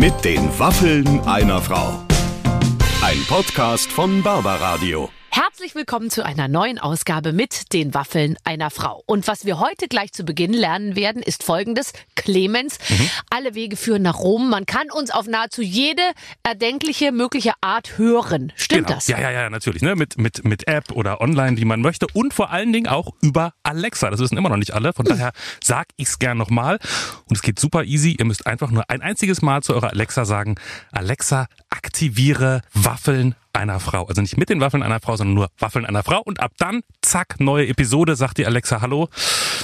Mit den Waffeln einer Frau. Ein Podcast von Barbaradio. Herzlich willkommen zu einer neuen Ausgabe mit den Waffeln einer Frau. Und was wir heute gleich zu Beginn lernen werden, ist folgendes. Clemens, alle Wege führen nach Rom. Man kann uns auf nahezu jede erdenkliche, mögliche Art hören. Stimmt Genau. das? Ja, ja, ja, natürlich. Ne? Mit, mit, mit App oder online, wie man möchte. Und vor allen Dingen auch über Alexa. Das wissen immer noch nicht alle. Von daher sag ich's gern nochmal. Und es geht super easy. Ihr müsst einfach nur ein einziges Mal zu eurer Alexa sagen, Alexa, aktiviere Waffeln einer Frau. Also nicht mit den Waffeln einer Frau, sondern nur Waffeln einer Frau. Und ab dann, zack, neue Episode, sagt die Alexa, hallo.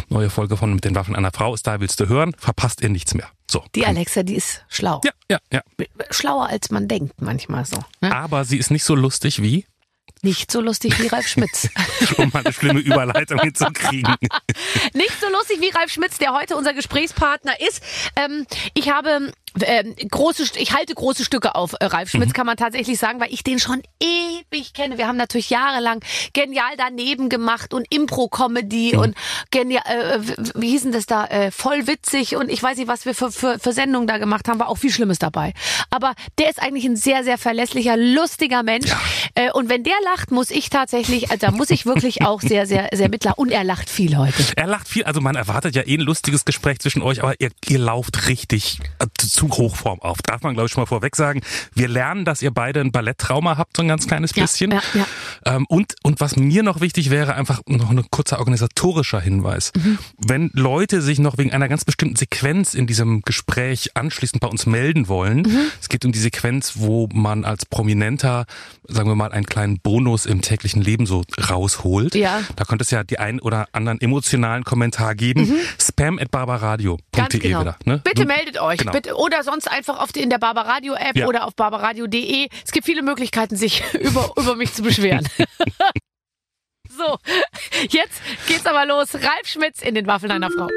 Neue Folge von Mit den Waffeln einer Frau ist da, willst du hören? Verpasst ihr nichts mehr. So. Die Alexa, die ist schlau. Ja, ja, ja. Schlauer als man denkt manchmal so. Ne? Aber sie ist nicht so lustig wie, Nicht so lustig wie Ralf Schmitz. um mal eine schlimme Überleitung hinzukriegen. Nicht so lustig wie Ralf Schmitz, der heute unser Gesprächspartner ist. Ähm, ich habe ähm, große, ich halte große Stücke auf äh, Ralf Schmitz, kann man tatsächlich sagen, weil ich den schon ewig kenne. Wir haben natürlich jahrelang genial daneben gemacht und Impro-Comedy und genial, äh, w- wie hießen das da, äh, voll witzig und ich weiß nicht, was wir für, für, für Sendungen da gemacht haben, war auch viel Schlimmes dabei. Aber der ist eigentlich ein sehr, sehr verlässlicher, lustiger Mensch. Äh, und wenn der lacht, muss ich tatsächlich, also da muss ich wirklich auch sehr, sehr, sehr mitlachen. Und er lacht viel heute. Er lacht viel, also man erwartet ja eh ein lustiges Gespräch zwischen euch, aber ihr, ihr lauft richtig äh, zu Hochform auf. Darf man, glaube ich, schon mal vorweg sagen. Wir lernen, dass ihr beide ein Balletttrauma habt, so ein ganz kleines Ja, bisschen. ja, ja. Ähm, und, und was mir noch wichtig wäre, einfach noch ein kurzer organisatorischer Hinweis. Mhm. Wenn Leute sich noch wegen einer ganz bestimmten Sequenz in diesem Gespräch anschließend bei uns melden wollen, Mhm. es geht um die Sequenz, wo man als Prominenter, sagen wir mal, einen kleinen Bonus im täglichen Leben so rausholt. Ja. Da könnte es ja die ein oder anderen emotionalen Kommentar geben. Spam at barbaradio.de Mhm. Genau. wieder. Ne? Bitte Du- meldet euch. Genau. Bitte, oder sonst einfach auf die, in der Barbaradio App Ja. oder auf barbaradio.de. Es gibt viele Möglichkeiten, sich über, über mich zu beschweren. so, jetzt geht's aber los. Ralf Schmitz in den Waffeln einer Frau.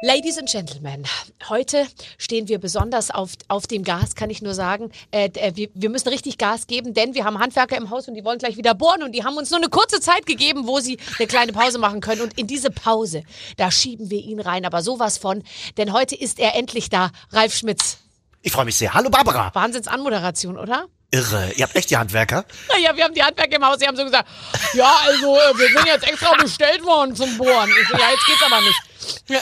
Ladies and Gentlemen, heute stehen wir besonders auf, auf dem Gas, kann ich nur sagen. Äh, äh, wir, wir müssen richtig Gas geben, denn wir haben Handwerker im Haus und die wollen gleich wieder bohren und die haben uns nur eine kurze Zeit gegeben, wo sie eine kleine Pause machen können. Und in diese Pause, da schieben wir ihn rein, aber sowas von, denn heute ist er endlich da, Ralf Schmitz. Ich freue mich sehr. Hallo Barbara. Wahnsinns-Anmoderation, oder? Irre. Ihr habt echt die Handwerker? Naja, wir haben die Handwerker im Haus, die haben so gesagt, ja, also äh, wir sind jetzt extra bestellt worden zum Bohren. Ich so, ja, jetzt geht's aber nicht. Ja.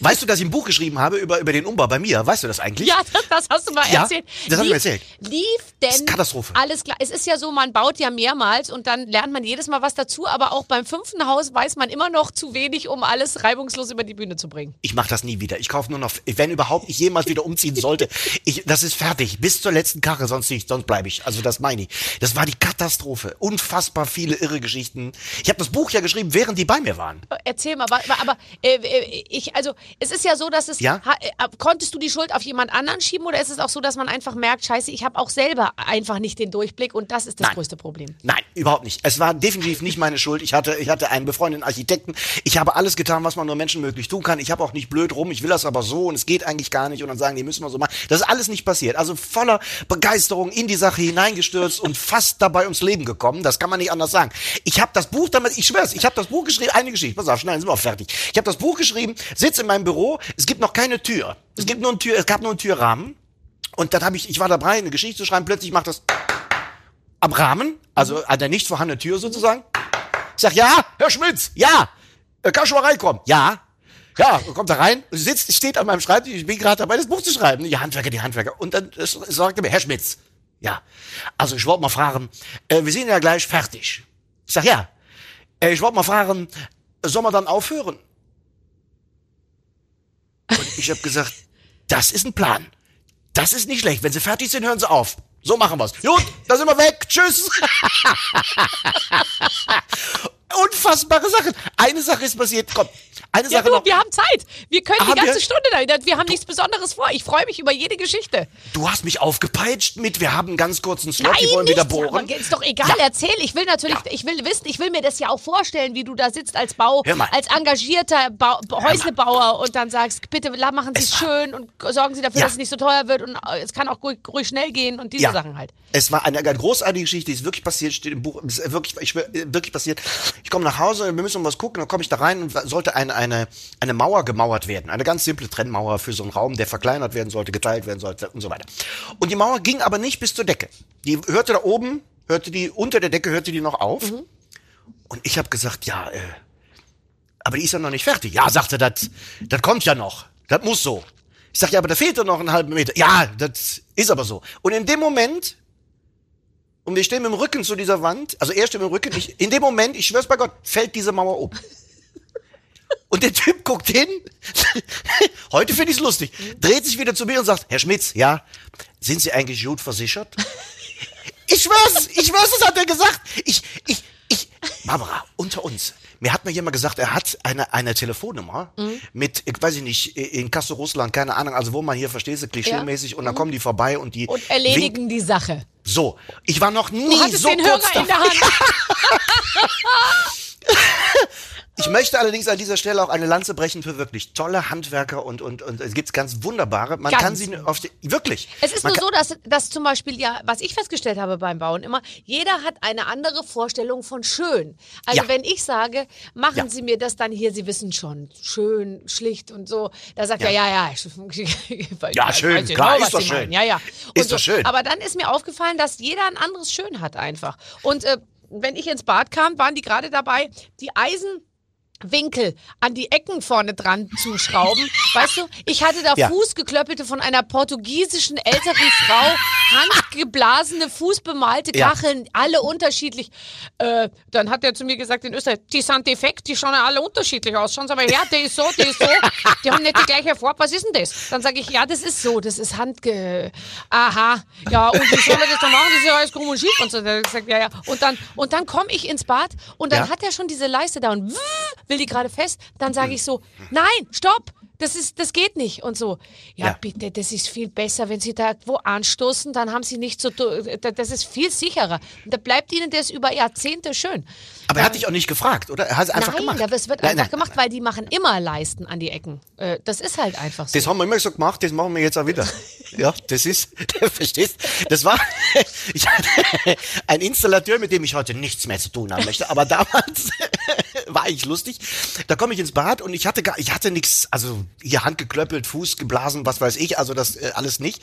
Weißt du, dass ich ein Buch geschrieben habe über, über den Umbau bei mir? Weißt du das eigentlich? Ja, das, das hast du mal Ja, erzählt. das hab ich Lief- mir erzählt. Lief denn ist Katastrophe. alles klar? Es ist ja so, man baut ja mehrmals und dann lernt man jedes Mal was dazu, aber auch beim fünften Haus weiß man immer noch zu wenig, um alles reibungslos über die Bühne zu bringen. Ich mache das nie wieder. Ich kaufe nur noch, wenn überhaupt ich jemals wieder umziehen sollte. Ich, das ist fertig. Bis zur letzten Karre, sonst nicht, sonst bleibe ich. Also das meine ich. Das war die Katastrophe. Unfassbar viele irre Geschichten. Ich habe das Buch ja geschrieben, während die bei mir waren. Erzähl mal, aber, aber äh, ich, also es ist ja so, dass es, Ja? ha, äh, konntest du die Schuld auf jemand anderen schieben oder ist es auch so, dass man einfach merkt, scheiße, ich habe auch selber einfach nicht den Durchblick und das ist das Nein. größte Problem. Nein, überhaupt nicht. Es war definitiv nicht meine Schuld. Ich hatte, ich hatte einen befreundeten Architekten. Ich habe alles getan, was man nur menschenmöglich tun kann. Ich habe auch nicht blöd rum. Ich will das aber so und es geht eigentlich gar nicht. Und dann sagen die, müssen wir so machen. Das ist alles nicht passiert. Also voller Begeisterung in die Sache hineingestürzt und fast dabei ums Leben gekommen. Das kann man nicht anders sagen. Ich habe das Buch damit, ich schwör's, ich habe das Buch geschrieben, eine Geschichte. Pass auf, schnell, sind wir auch fertig. Ich habe das Buch geschrieben, sitze in meinem Büro. Es gibt noch keine Tür. Es gibt nur ein Tür, es gab nur einen Türrahmen. Und dann habe ich, ich war dabei, eine Geschichte zu schreiben. Plötzlich macht das am Rahmen, also an der nicht vorhandenen Tür sozusagen. Ich sag, ja, Herr Schmitz, ja, äh, kann schon mal reinkommen. Ja, ja, kommt da rein, sitzt, steht an meinem Schreibtisch, ich bin gerade dabei, das Buch zu schreiben. Die Handwerker, die Handwerker. Und dann sagt er mir, Herr Schmitz, ja, also ich wollte mal fragen, äh, wir sind ja gleich fertig. Ich sag, ja, äh, ich wollte mal fragen, soll man dann aufhören? Und ich habe gesagt, das ist ein Plan. Das ist nicht schlecht. Wenn Sie fertig sind, hören Sie auf. So machen wir's. Gut, da sind wir weg. Tschüss. Unfassbare Sachen. Eine Sache ist passiert. Komm, eine Ja, Sache du, noch. wir haben Zeit. Wir können Haben die ganze wir? Stunde da. Wir haben nichts Besonderes vor. Ich freue mich über jede Geschichte. Du hast mich aufgepeitscht mit, wir haben einen ganz kurzen Slot, die wollen wieder nicht, bohren. Aber ist doch egal, erzähl. Ich will natürlich, ich will wissen, ich will mir das ja auch vorstellen, wie du da sitzt als Bau, als engagierter Bau, Häuslebauer und dann sagst, bitte machen Sie es schön und sorgen Sie dafür, Ja. dass es nicht so teuer wird und äh, es kann auch ruhig, ruhig schnell gehen und diese Ja. Sachen halt. Es war eine, eine großartige Geschichte, die ist wirklich passiert, steht im Buch, ist wirklich, ich, schwör, wirklich passiert. Ich komme nach Hause, wir müssen um was gucken, dann komme ich da rein und sollte ein, ein, eine, eine Mauer gemauert werden. Eine ganz simple Trennmauer für so einen Raum, der verkleinert werden sollte, geteilt werden sollte und so weiter. Und die Mauer ging aber nicht bis zur Decke. Die hörte da oben, hörte die, unter der Decke hörte die noch auf. Und ich habe gesagt, ja, äh, aber die ist ja noch nicht fertig. Ja, sagte, das das kommt ja noch. Das muss so. Ich sag, ja, aber da fehlt doch noch einen halben Meter. Ja, das ist aber so. Und in dem Moment, und wir stehen mit dem Rücken zu dieser Wand, also er steht mit dem Rücken, ich, in dem Moment, ich schwör's bei Gott, fällt diese Mauer um. Und der Typ guckt hin, heute finde ich's lustig, dreht sich wieder zu mir und sagt, Herr Schmitz, ja, sind Sie eigentlich gut versichert? Ich schwör's, ich schwör's, das hat er gesagt. Ich, ich, ich, Barbara, unter uns. Mir hat mir jemand gesagt, er hat eine, eine Telefonnummer Mhm. mit, ich weiß ich nicht, in Kassel, Russland, keine Ahnung, also wo man hier, verstehst du, klischeemäßig, und dann kommen die vorbei und die Mhm. Und erledigen die Sache. So, ich war noch nie Du so den kurz Hörer in davor. der Hand. Ich möchte allerdings an dieser Stelle auch eine Lanze brechen für wirklich tolle Handwerker und, und, und es gibt ganz wunderbare. Man Ganz. kann sie auf die, wirklich. Es ist man nur so, dass, dass zum Beispiel, ja, was ich festgestellt habe beim Bauen immer, jeder hat eine andere Vorstellung von schön. Also Ja. wenn ich sage, machen Ja. Sie mir das dann hier, Sie wissen schon, schön, schlicht und so, da sagt er, ja, ja, Ja, schön, genau, klar, was ist doch schön. meinen. Ja, ja. Und Ist so. doch schön. Aber dann ist mir aufgefallen, dass jeder ein anderes Schön hat einfach. Und äh, wenn ich ins Bad kam, waren die gerade dabei, die Eisen Winkel an die Ecken vorne dran zu schrauben. Weißt du, ich hatte da Ja. Fußgeklöppelte von einer portugiesischen älteren Frau, handgeblasene, fußbemalte Ja. Kacheln, alle unterschiedlich. Äh, dann hat er zu mir gesagt in Österreich, die sind defekt, die schauen ja alle unterschiedlich aus. Schauen Sie aber her, der ist so, der ist so. Die haben nicht die gleiche Farbe. Was ist denn das? Dann sage ich, ja, das ist so, das ist handge... Aha, ja, und wie soll er das dann machen? Das ist ja alles krumm und schief. Und so, dann hat er gesagt, ja, ja. Und dann, und dann komme ich ins Bad und dann Ja. hat er schon diese Leiste da und will die gerade fest. Dann sage ich so, nein, stopp. Das ist, das geht nicht und so. Ja, Ja. bitte, das ist viel besser, wenn Sie da wo anstoßen, dann haben Sie nicht so, das ist viel sicherer. Und da bleibt Ihnen das über Jahrzehnte schön. aber er hat dich auch nicht gefragt, oder? Er hat es einfach nein, gemacht. das wird Nein, einfach nein. gemacht, weil die machen immer Leisten an die Ecken. Äh, Das ist halt einfach so. Das haben wir immer so gemacht, das machen wir jetzt auch wieder. Ja, das ist, verstehst? Das war, ich hatte ein Installateur, mit dem ich heute nichts mehr zu tun haben möchte, aber damals war eigentlich lustig. Da komme ich ins Bad und ich hatte gar, ich hatte nichts, also hier Hand geklöppelt, Fuß geblasen, was weiß ich, also das äh, alles nicht.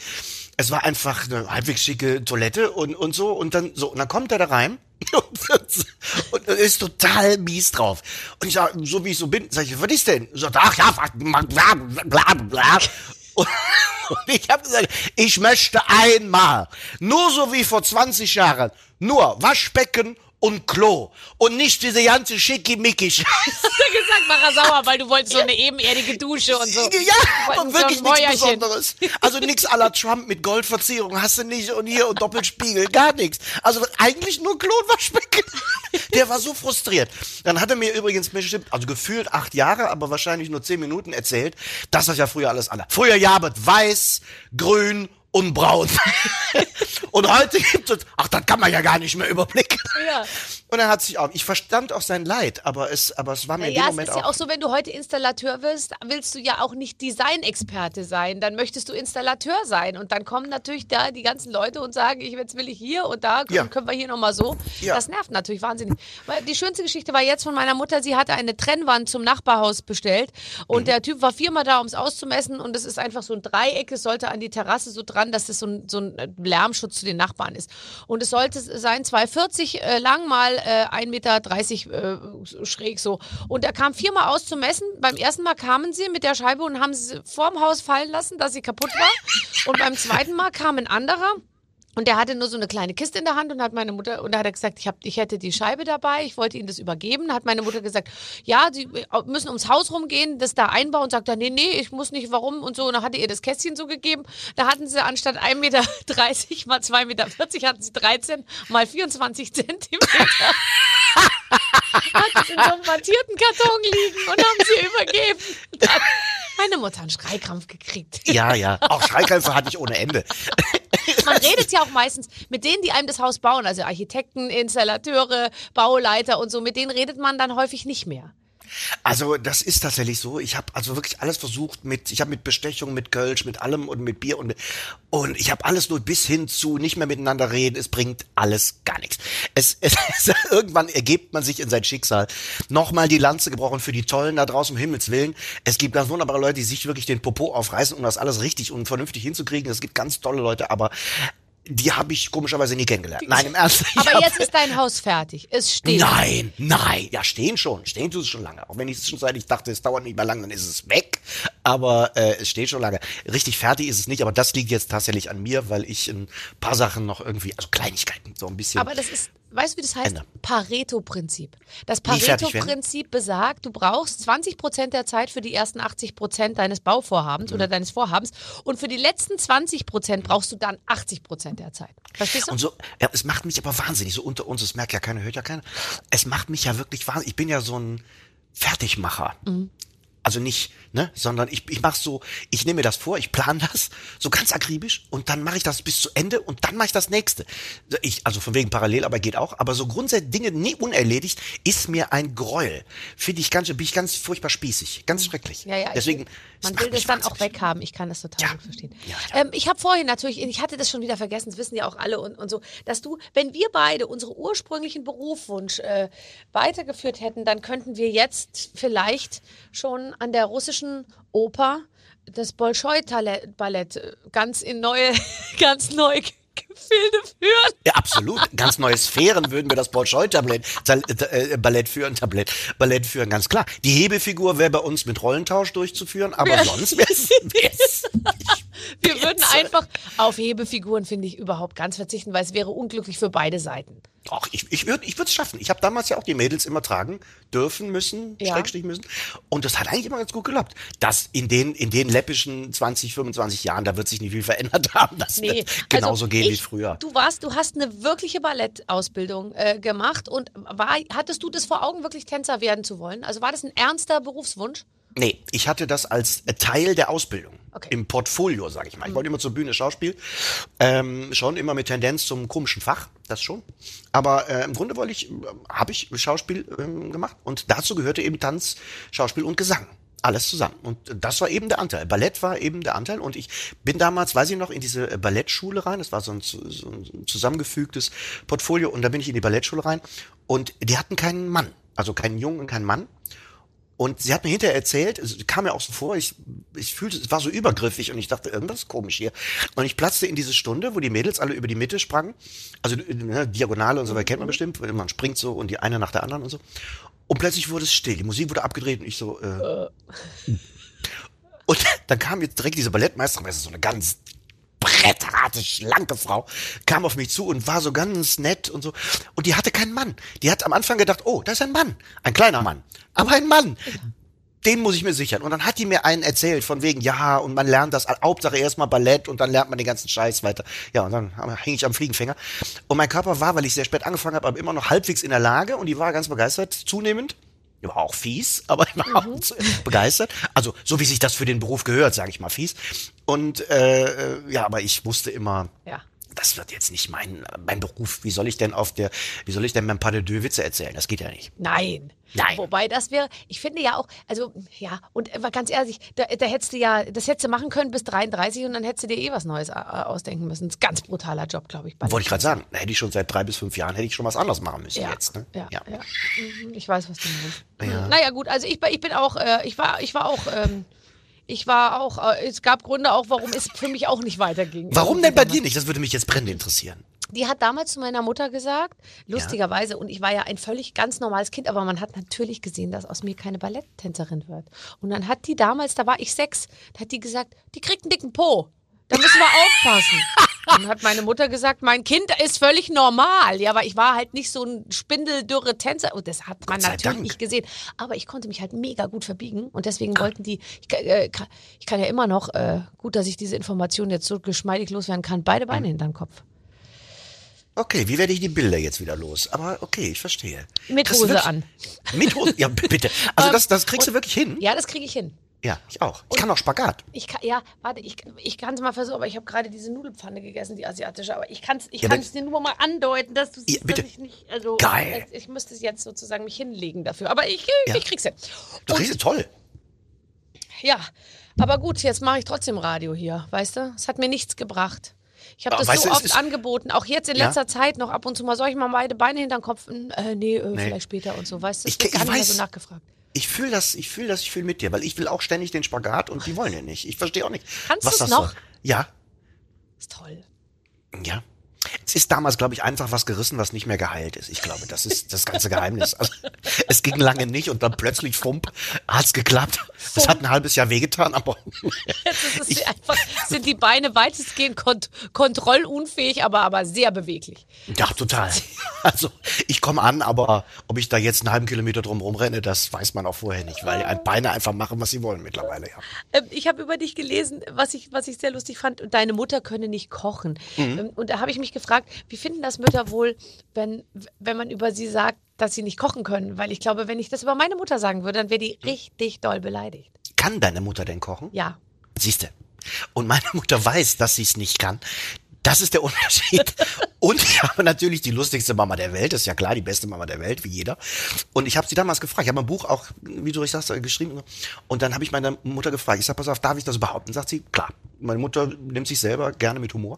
Es war einfach eine halbwegs schicke Toilette und, und so und dann so, und dann kommt er da rein und ist total mies drauf. Und ich sag, so wie ich so bin, sag ich, was ist denn? Sagt, ach ja, bla bla bla. Und und ich habe gesagt, ich möchte einmal, nur so wie vor 20 Jahren, nur Waschbecken und Klo und nicht diese ganze schickimicki hast du gesagt, mach er sauer, weil du wolltest so eine ebenerdige Dusche und so. Ja, so wirklich ein nichts. Besonderes. Also nichts à la Trump mit Goldverzierung hast du nicht und hier und Doppelspiegel, gar nichts. Also eigentlich nur Klo und Waschbecken. Der war so frustriert. Dann hat er mir übrigens bestimmt, also gefühlt acht Jahre, aber wahrscheinlich nur zehn Minuten erzählt, dass das ja früher alles anders. Früher jabet weiß, grün und braun. und heute gibt es, ach, das kann man ja gar nicht mehr überblicken. Ja. Und er hat sich auch, ich verstand auch sein Leid, aber es, aber es war mir in dem Ja, es Moment ist ja auch so, wenn du heute Installateur wirst, willst du ja auch nicht Designexperte sein, dann möchtest du Installateur sein und dann kommen natürlich da die ganzen Leute und sagen, ich jetzt will ich hier und da Ja. können wir hier noch mal so. Ja. Das nervt natürlich wahnsinnig. Die schönste Geschichte war jetzt von meiner Mutter, sie hatte eine Trennwand zum Nachbarhaus bestellt und Mhm. der Typ war viermal da, um es auszumessen und es ist einfach so ein Dreieck, es sollte an die Terrasse so dran, dass es so ein, so ein Lärmschutz zu den Nachbarn ist. Und es sollte sein 2,40 äh, lang mal äh, 1,30 Meter äh, schräg so. Und er kam viermal auszumessen. Beim ersten Mal kamen sie mit der Scheibe und haben sie vorm Haus fallen lassen, dass sie kaputt war. Und beim zweiten Mal kam ein anderer. Und der hatte nur so eine kleine Kiste in der Hand und hat meine Mutter, und da hat er gesagt, ich, hab, ich hätte die Scheibe dabei, ich wollte ihnen das übergeben. Da hat meine Mutter gesagt, ja, sie müssen ums Haus rumgehen, das da einbauen. Und sagt er, nee, nee, ich muss nicht, warum und so. Und dann hat er ihr das Kästchen so gegeben. Da hatten sie anstatt 1,30 Meter mal 2,40 Meter hatten sie 13 mal 24 Zentimeter. hat es in so einem mattierten Karton liegen und haben sie übergeben. Dann meine Mutter einen Schreikrampf gekriegt. Ja, ja. Auch Schreikrämpfe hatte ich ohne Ende. Man redet ja auch meistens mit denen, die einem das Haus bauen, also Architekten, Installateure, Bauleiter und so, mit denen redet man dann häufig nicht mehr. Also das ist tatsächlich so. Ich habe also wirklich alles versucht mit, ich habe mit Bestechung, mit Kölsch, mit allem und mit Bier und und ich habe alles nur bis hin zu nicht mehr miteinander reden. Es bringt alles gar nichts. Es, es, irgendwann ergebt man sich in sein Schicksal. Nochmal die Lanze gebrochen für die Tollen da draußen um Himmels willen. Es gibt ganz wunderbare Leute, die sich wirklich den Popo aufreißen, um das alles richtig und vernünftig hinzukriegen. Es gibt ganz tolle Leute, aber die habe ich komischerweise nie kennengelernt. Nein, im Ernst. Aber jetzt ist dein Haus fertig. Es steht. Nein, nein, ja stehen schon, stehen tut es schon lange. Auch wenn ich es schon seit ich dachte, es dauert nicht mehr lang, dann ist es weg. Aber äh, es steht schon lange. Richtig fertig ist es nicht, aber das liegt jetzt tatsächlich an mir, weil ich ein paar Sachen noch irgendwie, also Kleinigkeiten, so ein bisschen. Aber das ist, weißt du, wie das heißt? Ende. Pareto-Prinzip. Das? Pareto-Prinzip besagt, du brauchst 20 Prozent der Zeit für die ersten 80 Prozent deines Bauvorhabens Mhm. oder deines Vorhabens und für die letzten 20 Prozent brauchst du dann 80 Prozent der Zeit. Verstehst du? Und so, ja, es macht mich aber wahnsinnig, so unter uns, es merkt ja keiner, hört ja keiner. Es macht mich ja wirklich wahnsinnig. Ich bin ja so ein Fertigmacher. Also nicht, ne, sondern ich, ich mache so, ich nehme mir das vor, ich plane das so ganz akribisch und dann mache ich das bis zu Ende und dann mache ich das nächste. Ich, also von wegen parallel, aber geht auch. Aber so grundsätzlich Dinge nie unerledigt ist mir ein Gräuel. Finde ich ganz, bin ich ganz furchtbar spießig, ganz schrecklich. Ja, ja, Deswegen. ich, man will das dann auch weghaben. Ich kann das total Ja. gut verstehen. Ja, ja. Ähm, ich habe vorhin natürlich, ich hatte das schon wieder vergessen, das wissen ja auch alle und, und so, dass du, wenn wir beide unsere ursprünglichen Berufswunsch äh, weitergeführt hätten, dann könnten wir jetzt vielleicht schon an der russischen Oper das Bolschoi-Ballett äh, ganz in neue, ganz neue Gefilde führen. Ja, absolut. Ganz neue Sphären würden wir das Bolschoi-Tablett, äh, Ballett führen, Tablett, Ballett führen, ganz klar. Die Hebefigur wäre bei uns mit Rollentausch durchzuführen, aber sonst wäre es. Wir würden einfach auf Hebefiguren, finde ich, überhaupt ganz verzichten, weil es wäre unglücklich für beide Seiten. Ach, ich, ich würde ich würde es schaffen. Ich habe damals ja auch die Mädels immer tragen dürfen müssen, Ja. Schrägstrich müssen. Und das hat eigentlich immer ganz gut geklappt. Das in den, in den läppischen 20, 25 Jahren, da wird sich nicht viel verändert haben. Das Nee, wird genauso also gehen wie ich- früher. Du warst, du hast eine wirkliche Ballettausbildung äh, gemacht und war, hattest du das vor Augen, wirklich Tänzer werden zu wollen? Also war das ein ernster Berufswunsch? Nee, ich hatte das als äh, Teil der Ausbildung. Okay. Im Portfolio, sage ich mal. Ich wollte immer zur Bühne Schauspiel. Ähm, schon immer mit Tendenz zum komischen Fach, das schon. Aber äh, im Grunde wollte ich, äh, habe ich Schauspiel ähm, gemacht. Und dazu gehörte eben Tanz, Schauspiel und Gesang. Alles zusammen. Und das war eben der Anteil. Ballett war eben der Anteil. Und ich bin damals, weiß ich noch, in diese äh, Ballettschule rein. Das war so ein, so ein zusammengefügtes Portfolio. Und da bin ich in die Ballettschule rein. Und die hatten keinen Mann. Also keinen Jungen und keinen Mann. Und sie hat mir hinterher erzählt, es kam mir auch so vor, ich, ich fühlte, es war so übergriffig und ich dachte, irgendwas ist komisch hier. Und ich platzte in diese Stunde, wo die Mädels alle über die Mitte sprangen. Also ne, Diagonale und so weiter kennt man bestimmt, man springt so und die eine nach der anderen und so. Und plötzlich wurde es still, die Musik wurde abgedreht und ich so, äh. Und dann kam jetzt direkt diese Ballettmeisterin, das ist so eine ganz brettharte, schlanke Frau, kam auf mich zu und war so ganz nett und so. Und die hatte keinen Mann. Die hat am Anfang gedacht, oh, da ist ein Mann. Ein kleiner Mann. Aber ein Mann. Den muss ich mir sichern. Und dann hat die mir einen erzählt, von wegen, ja, und man lernt das, Hauptsache erstmal Ballett und dann lernt man den ganzen Scheiß weiter. Ja, und dann hing ich am Fliegenfänger. Und mein Körper war, weil ich sehr spät angefangen habe, aber immer noch halbwegs in der Lage und die war ganz begeistert, zunehmend. War auch fies, aber ich war auch begeistert. Also so wie sich das für den Beruf gehört, sage ich mal fies. Und äh, äh, ja, aber ich wusste immer, Ja. Das wird jetzt nicht mein mein Beruf. Wie soll ich denn auf der, wie soll ich denn beim Pas de Witze erzählen? Das geht ja nicht. Nein. Nein. Wobei das wäre, ich finde ja auch, also ja, und äh, ganz ehrlich, da, da hättest du ja, das hättest du machen können bis 33 und dann hättest du dir eh was Neues äh, ausdenken müssen. Das ist ein ganz brutaler Job, glaube ich. Wollte ich gerade sagen, da hätte ich schon seit drei bis fünf Jahren hätte ich schon was anderes machen müssen Ja, jetzt. Ne? ja, ja. Mhm, Ich weiß, was du meinst. Ja. Naja, gut, also ich, ich bin auch, äh, ich war, ich war auch, ähm, ich war auch, äh, es gab Gründe auch, warum es für mich auch nicht weiterging. Warum denn bei dir nicht? Das würde mich jetzt brennend interessieren. Die hat damals zu meiner Mutter gesagt, lustigerweise, und ich war ja ein völlig ganz normales Kind, aber man hat natürlich gesehen, dass aus mir keine Balletttänzerin wird. Und dann hat die damals, da war ich sechs, da hat die gesagt, die kriegt einen dicken Po. Da müssen wir aufpassen. Dann hat meine Mutter gesagt, mein Kind ist völlig normal. Ja, aber ich war halt nicht so ein spindeldürre Tänzer. Und das hat man natürlich Dank. nicht gesehen. Aber ich konnte mich halt mega gut verbiegen. Und deswegen wollten die, ich, kann- äh, kann- ich kann ja immer noch, äh, gut, dass ich diese Information jetzt so geschmeidig loswerden kann, beide Beine hinterm Kopf. Okay, wie werde ich die Bilder jetzt wieder los? Aber okay, ich verstehe. Mit du Hose wirklich- an. Mit Hose? Ja, bitte. Also Ähm, das, das kriegst du und- wirklich hin? Ja, das kriege ich hin. Ja, ich auch. Ich kann auch Spagat. Ich kann, ja, warte, ich, ich kann es mal versuchen, aber ich habe gerade diese Nudelpfanne gegessen, die asiatische. Aber ich kann es ich Ja, kann's dir nur mal andeuten, dass du Ja, bitte. dass ich nicht, also Geil. Ich, ich müsste es jetzt sozusagen mich hinlegen dafür. Aber ich, Ja. ich krieg's hin. Du Und- riechst toll. Ja, aber gut, jetzt mache ich trotzdem Radio hier, weißt du? Es hat mir nichts gebracht. Ich habe das weißt so du, es oft angeboten, auch jetzt in Ja? letzter Zeit noch ab und zu mal, soll ich mal beide Beine hinter den Kopf? Äh, nee, äh, Nee. vielleicht später und so, weißt du? Ich- Es ich mehr weiß. so nachgefragt. Ich fühle das, ich fühle das, ich fühle mit dir, weil ich will auch ständig den Spagat und die wollen ja nicht. Ich verstehe auch nicht. Kannst du's das noch? soll. Ja, Ist toll. ja. Es ist damals, glaube ich, einfach was gerissen, was nicht mehr geheilt ist. Ich glaube, das ist das ganze Geheimnis. Also, es ging lange nicht und dann plötzlich, fump, hat's geklappt. Es hat ein halbes Jahr wehgetan, aber es einfach, sind die Beine weitestgehend kont kontrollunfähig, aber, aber sehr beweglich. ja, total. Also ich komme an, aber ob ich da jetzt einen halben Kilometer drum rumrenne, das weiß man auch vorher nicht, weil die Beine einfach machen, was sie wollen mittlerweile. Ja. Ähm, ich habe über dich gelesen, was ich, was ich sehr lustig fand. Deine Mutter könne nicht kochen. Mhm. Ähm, Und da habe ich mich gefragt, wie finden das Mütter wohl, wenn, wenn man über sie sagt, dass sie nicht kochen können? Weil ich glaube, wenn ich das über meine Mutter sagen würde, dann wäre die richtig doll beleidigt. Kann deine Mutter denn kochen? Ja. Siehste. Und meine Mutter weiß, dass sie es nicht kann. Das ist der Unterschied. Und ich habe natürlich die lustigste Mama der Welt, das ist ja klar, die beste Mama der Welt, wie jeder. Und ich habe sie damals gefragt, ich habe ein Buch auch, wie du richtig sagst, geschrieben. Und dann habe ich meine Mutter gefragt, ich sag, pass auf, darf ich das behaupten? Sagt sie, klar. Meine Mutter nimmt sich selber gerne mit Humor.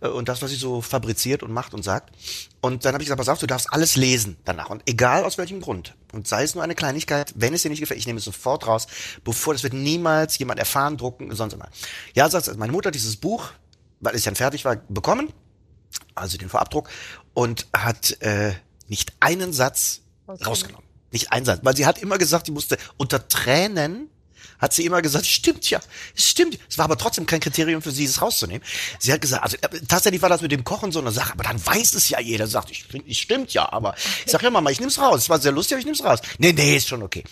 Äh, Und das, was sie so fabriziert und macht und sagt. Und dann habe ich gesagt, pass auf, du darfst alles lesen danach. Und egal aus welchem Grund. Und sei es nur eine Kleinigkeit, wenn es dir nicht gefällt, ich nehme es sofort raus, bevor das wird niemals jemand erfahren, drucken, sonst immer. Ja, sagt sie, meine Mutter hat dieses Buch, weil es dann fertig war, bekommen, also den Vorabdruck, und hat äh, nicht einen Satz rausgenommen. Nicht einen Satz. Weil sie hat immer gesagt, die musste unter Tränen hat sie immer gesagt, stimmt ja, es stimmt. Es war aber trotzdem kein Kriterium für sie, es rauszunehmen. Sie hat gesagt, also äh, tatsächlich war das mit dem Kochen so eine Sache, aber dann weiß es ja jeder, sagt, ich es stimmt ja, aber ich sag ja Mama, ich nehm's raus. Es war sehr lustig, aber ich nehm's raus. Nee, nee, ist schon okay.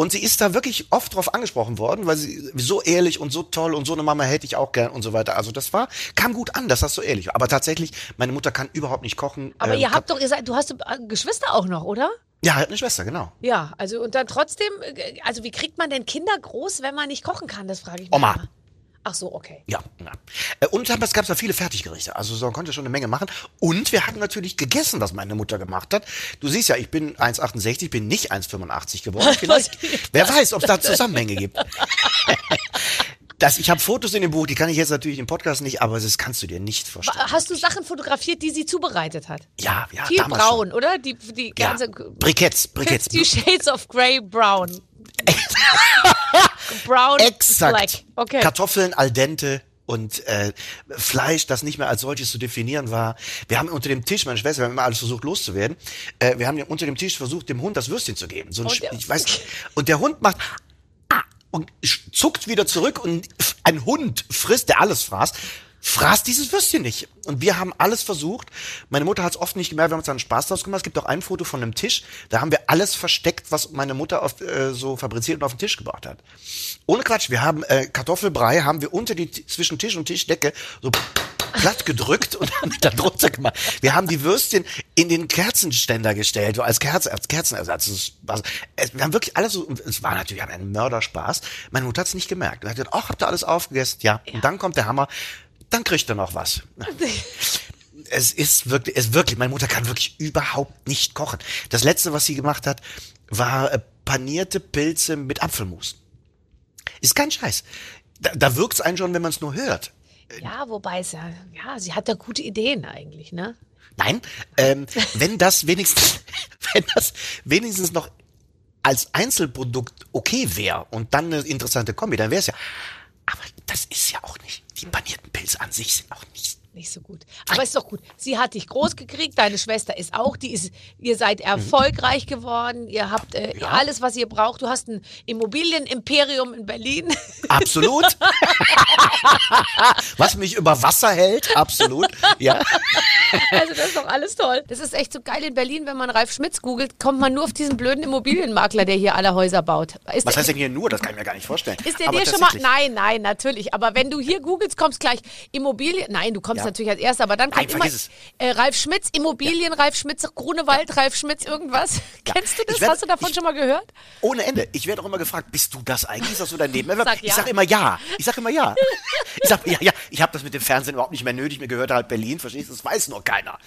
Und sie ist da wirklich oft drauf angesprochen worden, weil sie so ehrlich und so toll und so eine Mama hätte ich auch gern und so weiter. Also das war, kam gut an, dass das so ehrlich war. Aber tatsächlich, meine Mutter kann überhaupt nicht kochen. Aber ähm, ihr habt doch, ihr seid, du hast äh, Geschwister auch noch, oder? Ja, hat eine Schwester, genau. Ja, also und dann trotzdem, äh, also wie kriegt man denn Kinder groß, wenn man nicht kochen kann? Das frage ich mich. Oma. immer. Ach so, okay. Ja, ja. Äh, Und es gab da viele Fertiggerichte. Also so man konnte schon eine Menge machen. Und wir hatten natürlich gegessen, was meine Mutter gemacht hat. Du siehst ja, ich bin 1,68, bin nicht 1,85 geworden. Vielleicht. Wer weiß, ob es da Zusammenhänge gibt. Das, ich habe Fotos in dem Buch, die kann ich jetzt natürlich im Podcast nicht, aber das kannst du dir nicht vorstellen. Hast du Sachen fotografiert, die sie zubereitet hat? Ja, ja, Viel braun, schon. oder? Die, die Ja, ganze Briketts, Briketts. Fifty Shades of Grey Brown. brown Exakt. Black. Okay. Kartoffeln al dente und äh, Fleisch, das nicht mehr als solches zu definieren war. Wir haben unter dem Tisch, meine Schwester, wir haben immer alles versucht loszuwerden. Äh, wir haben ja unter dem Tisch versucht, dem Hund das Würstchen zu geben. So ein, Und Sch- der- ich weiß, und der Hund macht und zuckt wieder zurück und ein Hund frisst, der alles fraß, fraß dieses Würstchen nicht. Und wir haben alles versucht. Meine Mutter hat es oft nicht gemerkt, wir haben uns da einen Spaß draus gemacht. Es gibt auch ein Foto von einem Tisch, da haben wir alles versteckt, was meine Mutter auf, äh, so fabriziert und auf den Tisch gebracht hat. Ohne Quatsch, wir haben äh, Kartoffelbrei, haben wir unter die, zwischen Tisch und Tischdecke so platt gedrückt und haben da drunter gemacht. Wir haben die Würstchen in den Kerzenständer gestellt, so als, Kerze, als Kerzenersatz. Es wir haben wirklich alles so, es war natürlich wir haben einen Mörderspaß. Meine Mutter hat es nicht gemerkt. Und hat gesagt, ach, habt ihr alles aufgegessen? Ja. Und dann kommt der Hammer, dann kriegt er noch was. es ist wirklich, es wirklich, meine Mutter kann wirklich überhaupt nicht kochen. Das letzte, was sie gemacht hat, war äh, panierte Pilze mit Apfelmus. Ist kein Scheiß. Da, da wirkt's einen schon, wenn man es nur hört. Ja, wobei es ja, ja, sie hat da gute Ideen eigentlich, ne? Nein, ähm, wenn das wenigstens, wenn das wenigstens noch als Einzelprodukt okay wäre und dann eine interessante Kombi, dann wäre es ja. Aber das ist ja auch nicht. Die panierten Pilze an sich sind auch nicht. Nicht so gut. Aber ist doch gut. Sie hat dich groß gekriegt, deine Schwester ist auch, die ist, ihr seid erfolgreich geworden, ihr habt äh, Ja. alles, was ihr braucht. Du hast ein Immobilienimperium in Berlin. Absolut. Was mich über Wasser hält, absolut. Ja. Also das ist doch alles toll. Das ist echt so geil in Berlin, wenn man Ralf Schmitz googelt, kommt man nur auf diesen blöden Immobilienmakler, der hier alle Häuser baut. Ist Was der, heißt denn hier nur? Das kann ich mir gar nicht vorstellen. ist der Aber dir schon mal? Nein, nein, natürlich. Aber wenn du hier googelst, kommst gleich Immobilien. Nein, du kommst Ja. Natürlich als erster, aber dann kommt Nein, immer äh, Ralf Schmitz, Immobilien, Ralf Schmitz, Grunewald, Ralf Schmitz, irgendwas. Ja. Kennst du das? Werd- Hast du davon ich- schon mal gehört? Ohne Ende. Ich werde auch immer gefragt, bist du das eigentlich? Ist das so dein Leben? Sag ich ja. sag immer ja. Ich sag immer ja. Ich sag ja, ja. Ich habe das mit dem Fernsehen überhaupt nicht mehr nötig. Mir gehört halt Berlin, verstehst du? Das weiß nur keiner.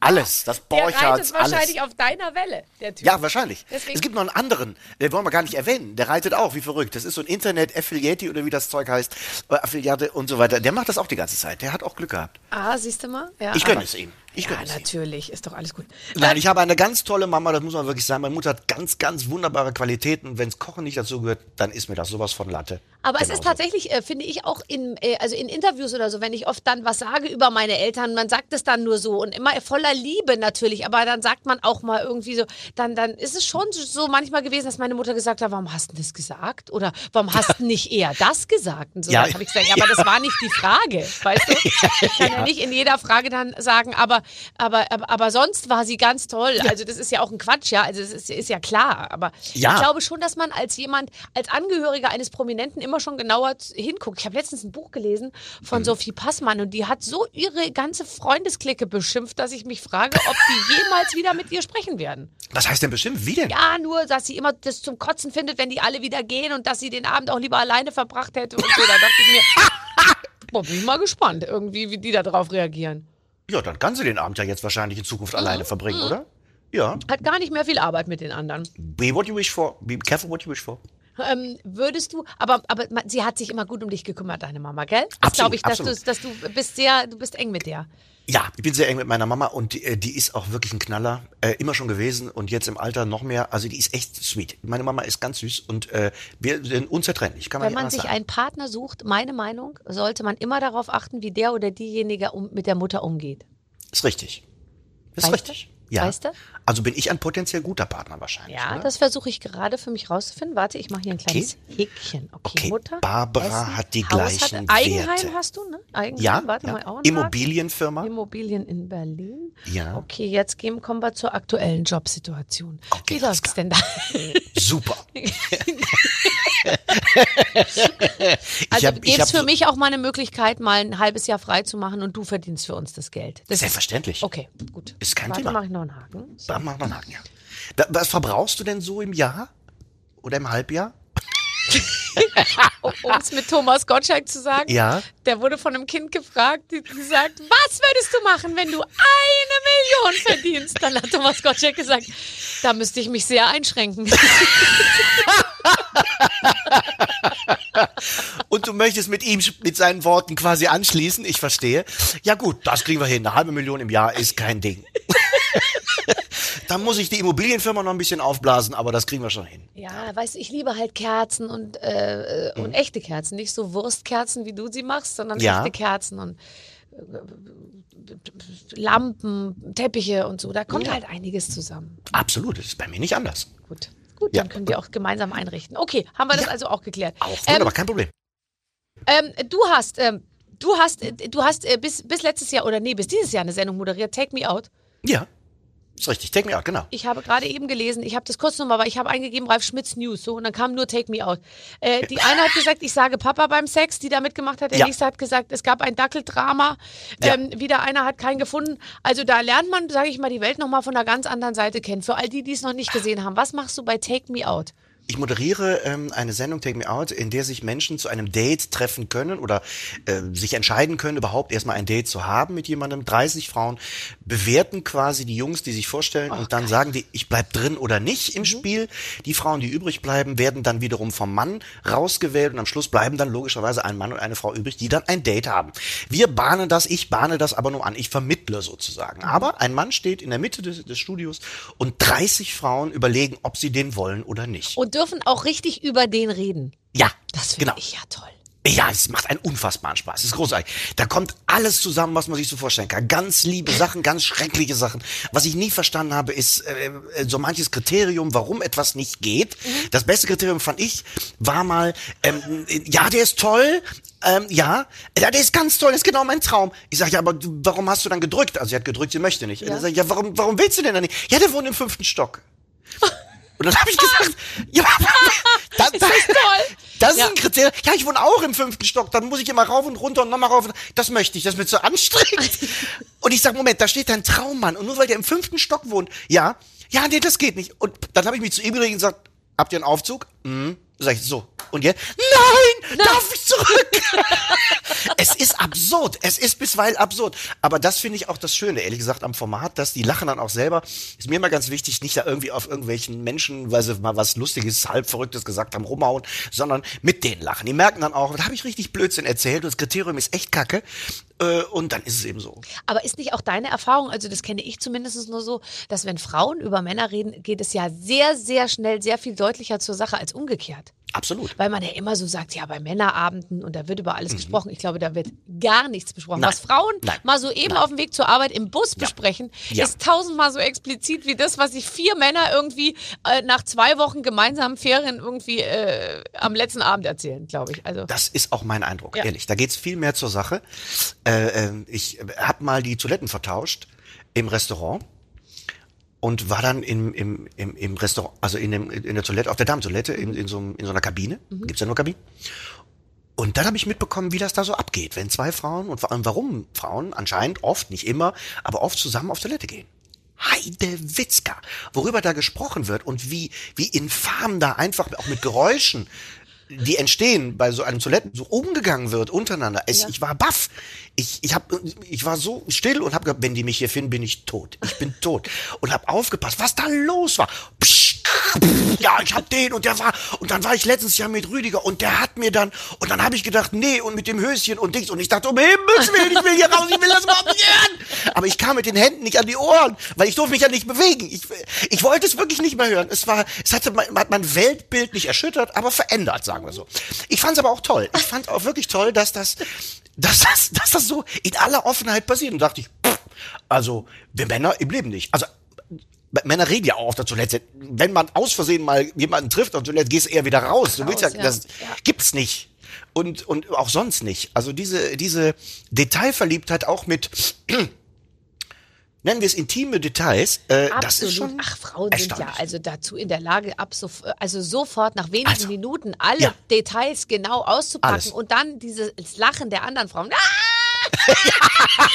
Alles. Das Der Borchards, reitet alles. wahrscheinlich auf deiner Welle, der Typ. Ja, wahrscheinlich. Deswegen- Es gibt noch einen anderen, den wollen wir gar nicht erwähnen. Der reitet auch, wie verrückt. Das ist so ein Internet-Affiliate oder wie das Zeug heißt, äh, Affiliate und so weiter. Der macht das auch die ganze Zeit. Der hat auch Glück gehabt. Ah, siehst du mal? Ja, Ich gönne es ihm. Ich ja, es natürlich. Ist doch alles gut. Nein, ich habe eine ganz tolle Mama, das muss man wirklich sagen. Meine Mutter hat ganz, ganz wunderbare Qualitäten. Wenn Kochen nicht dazu gehört, dann ist mir das sowas von Latte. Aber es ist Genauso. tatsächlich, äh, finde ich, auch in, äh, also in Interviews oder so, wenn ich oft dann was sage über meine Eltern, man sagt es dann nur so und immer voller Liebe natürlich, aber dann sagt man auch mal irgendwie so, dann, dann ist es schon so manchmal gewesen, dass meine Mutter gesagt hat, warum hast du das gesagt? Oder warum hast du nicht eher das gesagt? Und so, Ja. habe ich gesagt, ja, aber das war nicht die Frage, weißt du? Ich kann ja nicht in jeder Frage dann sagen, aber, aber, aber, aber sonst war sie ganz toll. Also das ist ja auch ein Quatsch, ja, also das ist, ist ja klar, aber Ja. ich glaube schon, dass man als jemand, als Angehöriger eines Prominenten immer schon genauer hinguckt. Ich habe letztens ein Buch gelesen Mhm. von Sophie Passmann und die hat so ihre ganze Freundesklicke beschimpft, dass ich mich frage, ob die jemals wieder mit ihr sprechen werden. Was heißt denn bestimmt? Wie denn? Ja, nur, dass sie immer das zum Kotzen findet, wenn die alle wieder gehen und dass sie den Abend auch lieber alleine verbracht hätte und so. Da dachte ich mir, boah, bin ich mal gespannt, irgendwie, wie die da drauf reagieren. Ja, dann kann sie den Abend ja jetzt wahrscheinlich in Zukunft Mhm. alleine verbringen, oder? Ja. Hat gar nicht mehr viel Arbeit mit den anderen. Be what you wish for. Be careful what you wish for. Ähm, würdest du, aber, aber sie hat sich immer gut um dich gekümmert, deine Mama, gell? Das glaube ich, dass absolut. du, dass du bist sehr, du bist eng mit der. Ja, ich bin sehr eng mit meiner Mama und die, äh, die ist auch wirklich ein Knaller. Äh, immer schon gewesen und jetzt im Alter noch mehr. Also die ist echt sweet. Meine Mama ist ganz süß und äh, wir sind unzertrennlich. Kann man Wenn man sich sagen. einen Partner sucht, meine Meinung, sollte man immer darauf achten, wie der oder diejenige um, mit der Mutter umgeht. Ist richtig. Ist Weißt richtig. Ja. Weißt du? Also bin ich ein potenziell guter Partner wahrscheinlich. Ja, oder? das versuche ich gerade für mich rauszufinden. Warte, ich mache hier ein kleines Häkchen. Okay, Okay, Mutter. Barbara hat die gleichen Eigenheim Werte. hast du, ne? Eigenheim, ja, warte ja. mal auch. Immobilienfirma. Immobilien in Berlin. Ja. Okay, jetzt gehen, kommen wir zur aktuellen Jobsituation. Okay, Wie läuft's denn da? Super. Also hab- gäbe es für so- mich auch mal eine Möglichkeit, mal ein halbes Jahr frei zu machen und du verdienst für uns das Geld. Das Selbstverständlich. Ist, okay, gut. Ist kein Warte, Thema. mache ich noch einen Haken. So. Da machen wir einen Haken, ja. Da, was verbrauchst du denn so im Jahr? Oder im Halbjahr? Um es mit Thomas Gottschalk zu sagen, Ja. der wurde von einem Kind gefragt, die gesagt, was würdest du machen, wenn du eine Million verdienst? Dann hat Thomas Gottschalk gesagt, da müsste ich mich sehr einschränken. Und du möchtest mit ihm mit seinen Worten quasi anschließen, ich verstehe. Ja gut, das kriegen wir hin. Eine halbe Million im Jahr ist kein Ding. Dann muss ich die Immobilienfirma noch ein bisschen aufblasen, aber das kriegen wir schon hin. Ja, weißt du, ich liebe halt Kerzen und, äh, und echte Kerzen. Nicht so Wurstkerzen, wie du sie machst, sondern Ja. echte Kerzen und äh, Lampen, Teppiche und so. Da kommt halt einiges zusammen. Absolut, das ist bei mir nicht anders. Gut. Gut, Ja. dann können wir auch gemeinsam einrichten. Okay, haben wir das Ja. also auch geklärt. Auch Ähm, wunderbar, kein Problem. ähm, du hast, ähm, du hast, äh, du hast äh, bis, bis letztes Jahr oder nee, bis dieses Jahr eine Sendung moderiert, Take Me Out. Ja, ist richtig. Take me out, genau. Ich habe gerade eben gelesen, ich habe das kurz nochmal, aber ich habe eingegeben, Ralf Schmitz News, so, und dann kam nur Take Me Out. Äh, die eine hat gesagt, ich sage Papa beim Sex, die da mitgemacht hat. Der Ja. nächste hat gesagt, es gab ein Dackeldrama. Ja. Ähm, wieder einer hat keinen gefunden. Also da lernt man, sage ich mal, die Welt nochmal von einer ganz anderen Seite kennen. Für all die, die es noch nicht gesehen haben. Was machst du bei Take Me Out? Ich moderiere ähm, eine Sendung Take Me Out, in der sich Menschen zu einem Date treffen können oder äh, sich entscheiden können, überhaupt erstmal ein Date zu haben mit jemandem. 30 Frauen bewerten quasi die Jungs, die sich vorstellen und dann sagen die, ich bleib drin oder nicht im Spiel. Die Frauen, die übrig bleiben, werden dann wiederum vom Mann rausgewählt und am Schluss bleiben dann logischerweise ein Mann und eine Frau übrig, die dann ein Date haben. Wir bahnen das, ich bahne das aber nur an, ich vermittle sozusagen. Aber ein Mann steht in der Mitte des, des Studios und 30 Frauen überlegen, ob sie den wollen oder nicht. Und dürfen auch richtig über den reden. Ja, Das finde genau. ich ja toll. Ja, es macht einen unfassbaren Spaß. Es ist großartig. Da kommt alles zusammen, was man sich so vorstellen kann. Ganz liebe Sachen, ganz schreckliche Sachen. Was ich nie verstanden habe, ist äh, so manches Kriterium, warum etwas nicht geht. Das beste Kriterium fand ich, war mal, ähm, ja, der ist toll, ähm, ja, ja, der ist ganz toll, das ist genau mein Traum. Ich sage, ja, aber warum hast du dann gedrückt? Also sie hat gedrückt, sie möchte nicht. Dann sag ich, ja, warum, warum willst du denn dann nicht? Ja, der wohnt im fünften Stock. Und dann habe ich gesagt, ja, das, Ist das toll? das ist Ja. ein Kriterium. Ja, ich wohne auch im fünften Stock. Dann muss ich immer rauf und runter und nochmal rauf. und- Das möchte ich. Das wird so anstrengend. Und ich sag, Moment, da steht dein Traummann. Und nur weil der im fünften Stock wohnt, ja, ja, nee, das geht nicht. Und dann habe ich mich zu ihm und gesagt, habt ihr einen Aufzug? Mhm. Sag ich so. Und jetzt? Nein, darf ich zurück? es ist absurd. Es ist bisweilen absurd. Aber das finde ich auch das Schöne, ehrlich gesagt, am Format, dass die lachen dann auch selber. Ist mir immer ganz wichtig, nicht da irgendwie auf irgendwelchen Menschen, weil sie mal was Lustiges, halb Verrücktes gesagt haben, rumhauen, sondern mit denen lachen. Die merken dann auch, da habe ich richtig Blödsinn erzählt und das Kriterium ist echt kacke. Äh, Und dann ist es eben so. Aber ist nicht auch deine Erfahrung, also das kenne ich zumindest nur so, dass wenn Frauen über Männer reden, geht es ja sehr, sehr schnell, sehr viel deutlicher zur Sache als umgekehrt. Absolut. Weil man ja immer so sagt, ja, bei Männerabenden und da wird über alles gesprochen. Ich glaube, da wird gar nichts besprochen. Mhm. Nein. Was Frauen Nein. mal so eben auf dem Weg zur Arbeit im Bus besprechen, Ja. ist tausendmal so explizit wie das, was sich vier Männer irgendwie äh, nach zwei Wochen gemeinsamen Ferien irgendwie äh, am letzten Abend erzählen, glaube ich. Also Das ist auch mein Eindruck, Ja. ehrlich. Da geht's viel mehr zur Sache. Äh, äh, ich habe mal die Toiletten vertauscht im Restaurant und war dann im, im, im, im Restaurant, also in, dem, in der Toilette, auf der Damentoilette, in, in, so, einem- in so einer Kabine. Gibt's ja nur Kabinen. Und dann habe ich mitbekommen, wie das da so abgeht, wenn zwei Frauen und vor allem warum Frauen anscheinend oft, nicht immer, aber oft zusammen auf Toilette gehen. Heide Witzka, worüber da gesprochen wird und wie, wie infam da einfach auch mit Geräuschen, die entstehen bei so einem Toiletten, so umgegangen wird untereinander. Es, Ich war baff. Ich, ich, hab, ich war so still und habe gesagt, wenn die mich hier finden, bin ich tot. Ich bin tot. Und habe aufgepasst, was da los war. Psst, ja, ich hab den und der war. Und dann war ich letztens ja mit Rüdiger und der hat mir dann. Und dann habe ich gedacht, nee, und mit dem Höschen und Dings. Und ich dachte, um Himmels Willen, ich will hier raus, ich will das überhaupt nicht hören. Aber ich kam mit den Händen nicht an die Ohren, weil ich durfte mich ja nicht bewegen. Ich, ich wollte es wirklich nicht mehr hören. Es war, es hatte mein, hat mein Weltbild nicht erschüttert, aber verändert, sagen wir so. Ich fand es aber auch toll. Ich fand auch wirklich toll, dass das, dass das, dass das so in aller Offenheit passiert. Und dachte ich, pff, also, wir Männer im Leben nicht. Also, Männer reden ja auch auf der Toilette. Wenn man aus Versehen mal jemanden trifft auf der Toilette, gehst du eher wieder raus. Du willst ja, ja. das Ja. gibt's nicht. Und, und auch sonst nicht. Also diese, diese Detailverliebtheit auch mit, nennen wir es intime Details, äh, das ist schon Ach, Frauen sind ja also dazu in der Lage, ab so, also sofort nach wenigen Also, Minuten alle ja. Details genau auszupacken Alles. und dann dieses Lachen der anderen Frauen. Ah!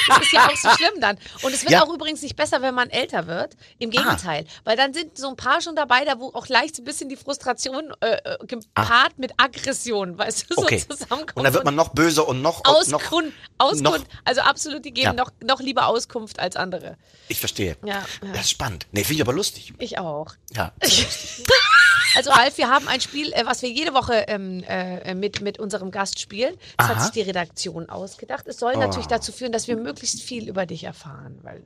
Das ist ja auch so schlimm dann. Und es wird Ja. auch übrigens nicht besser, wenn man älter wird. Im Gegenteil. Weil dann sind so ein paar schon dabei, da wo auch leicht so ein bisschen die Frustration äh, äh, gepaart mit Aggression, weißt du, Ah. Okay. so zusammenkommt. Und dann wird man noch böser und noch, Auskunft, Auskunft, also absolut, die geben Ja. noch, noch lieber Auskunft als andere. ich verstehe. Ja. Das ist spannend. Nee, finde ich aber lustig. Ich auch. Ja. Also Ralf, wir haben ein Spiel, äh, was wir jede Woche ähm, äh, mit, mit unserem Gast spielen. Das hat Aha. sich die Redaktion ausgedacht. Es soll natürlich dazu führen, dass wir möglichst viel über dich erfahren, weil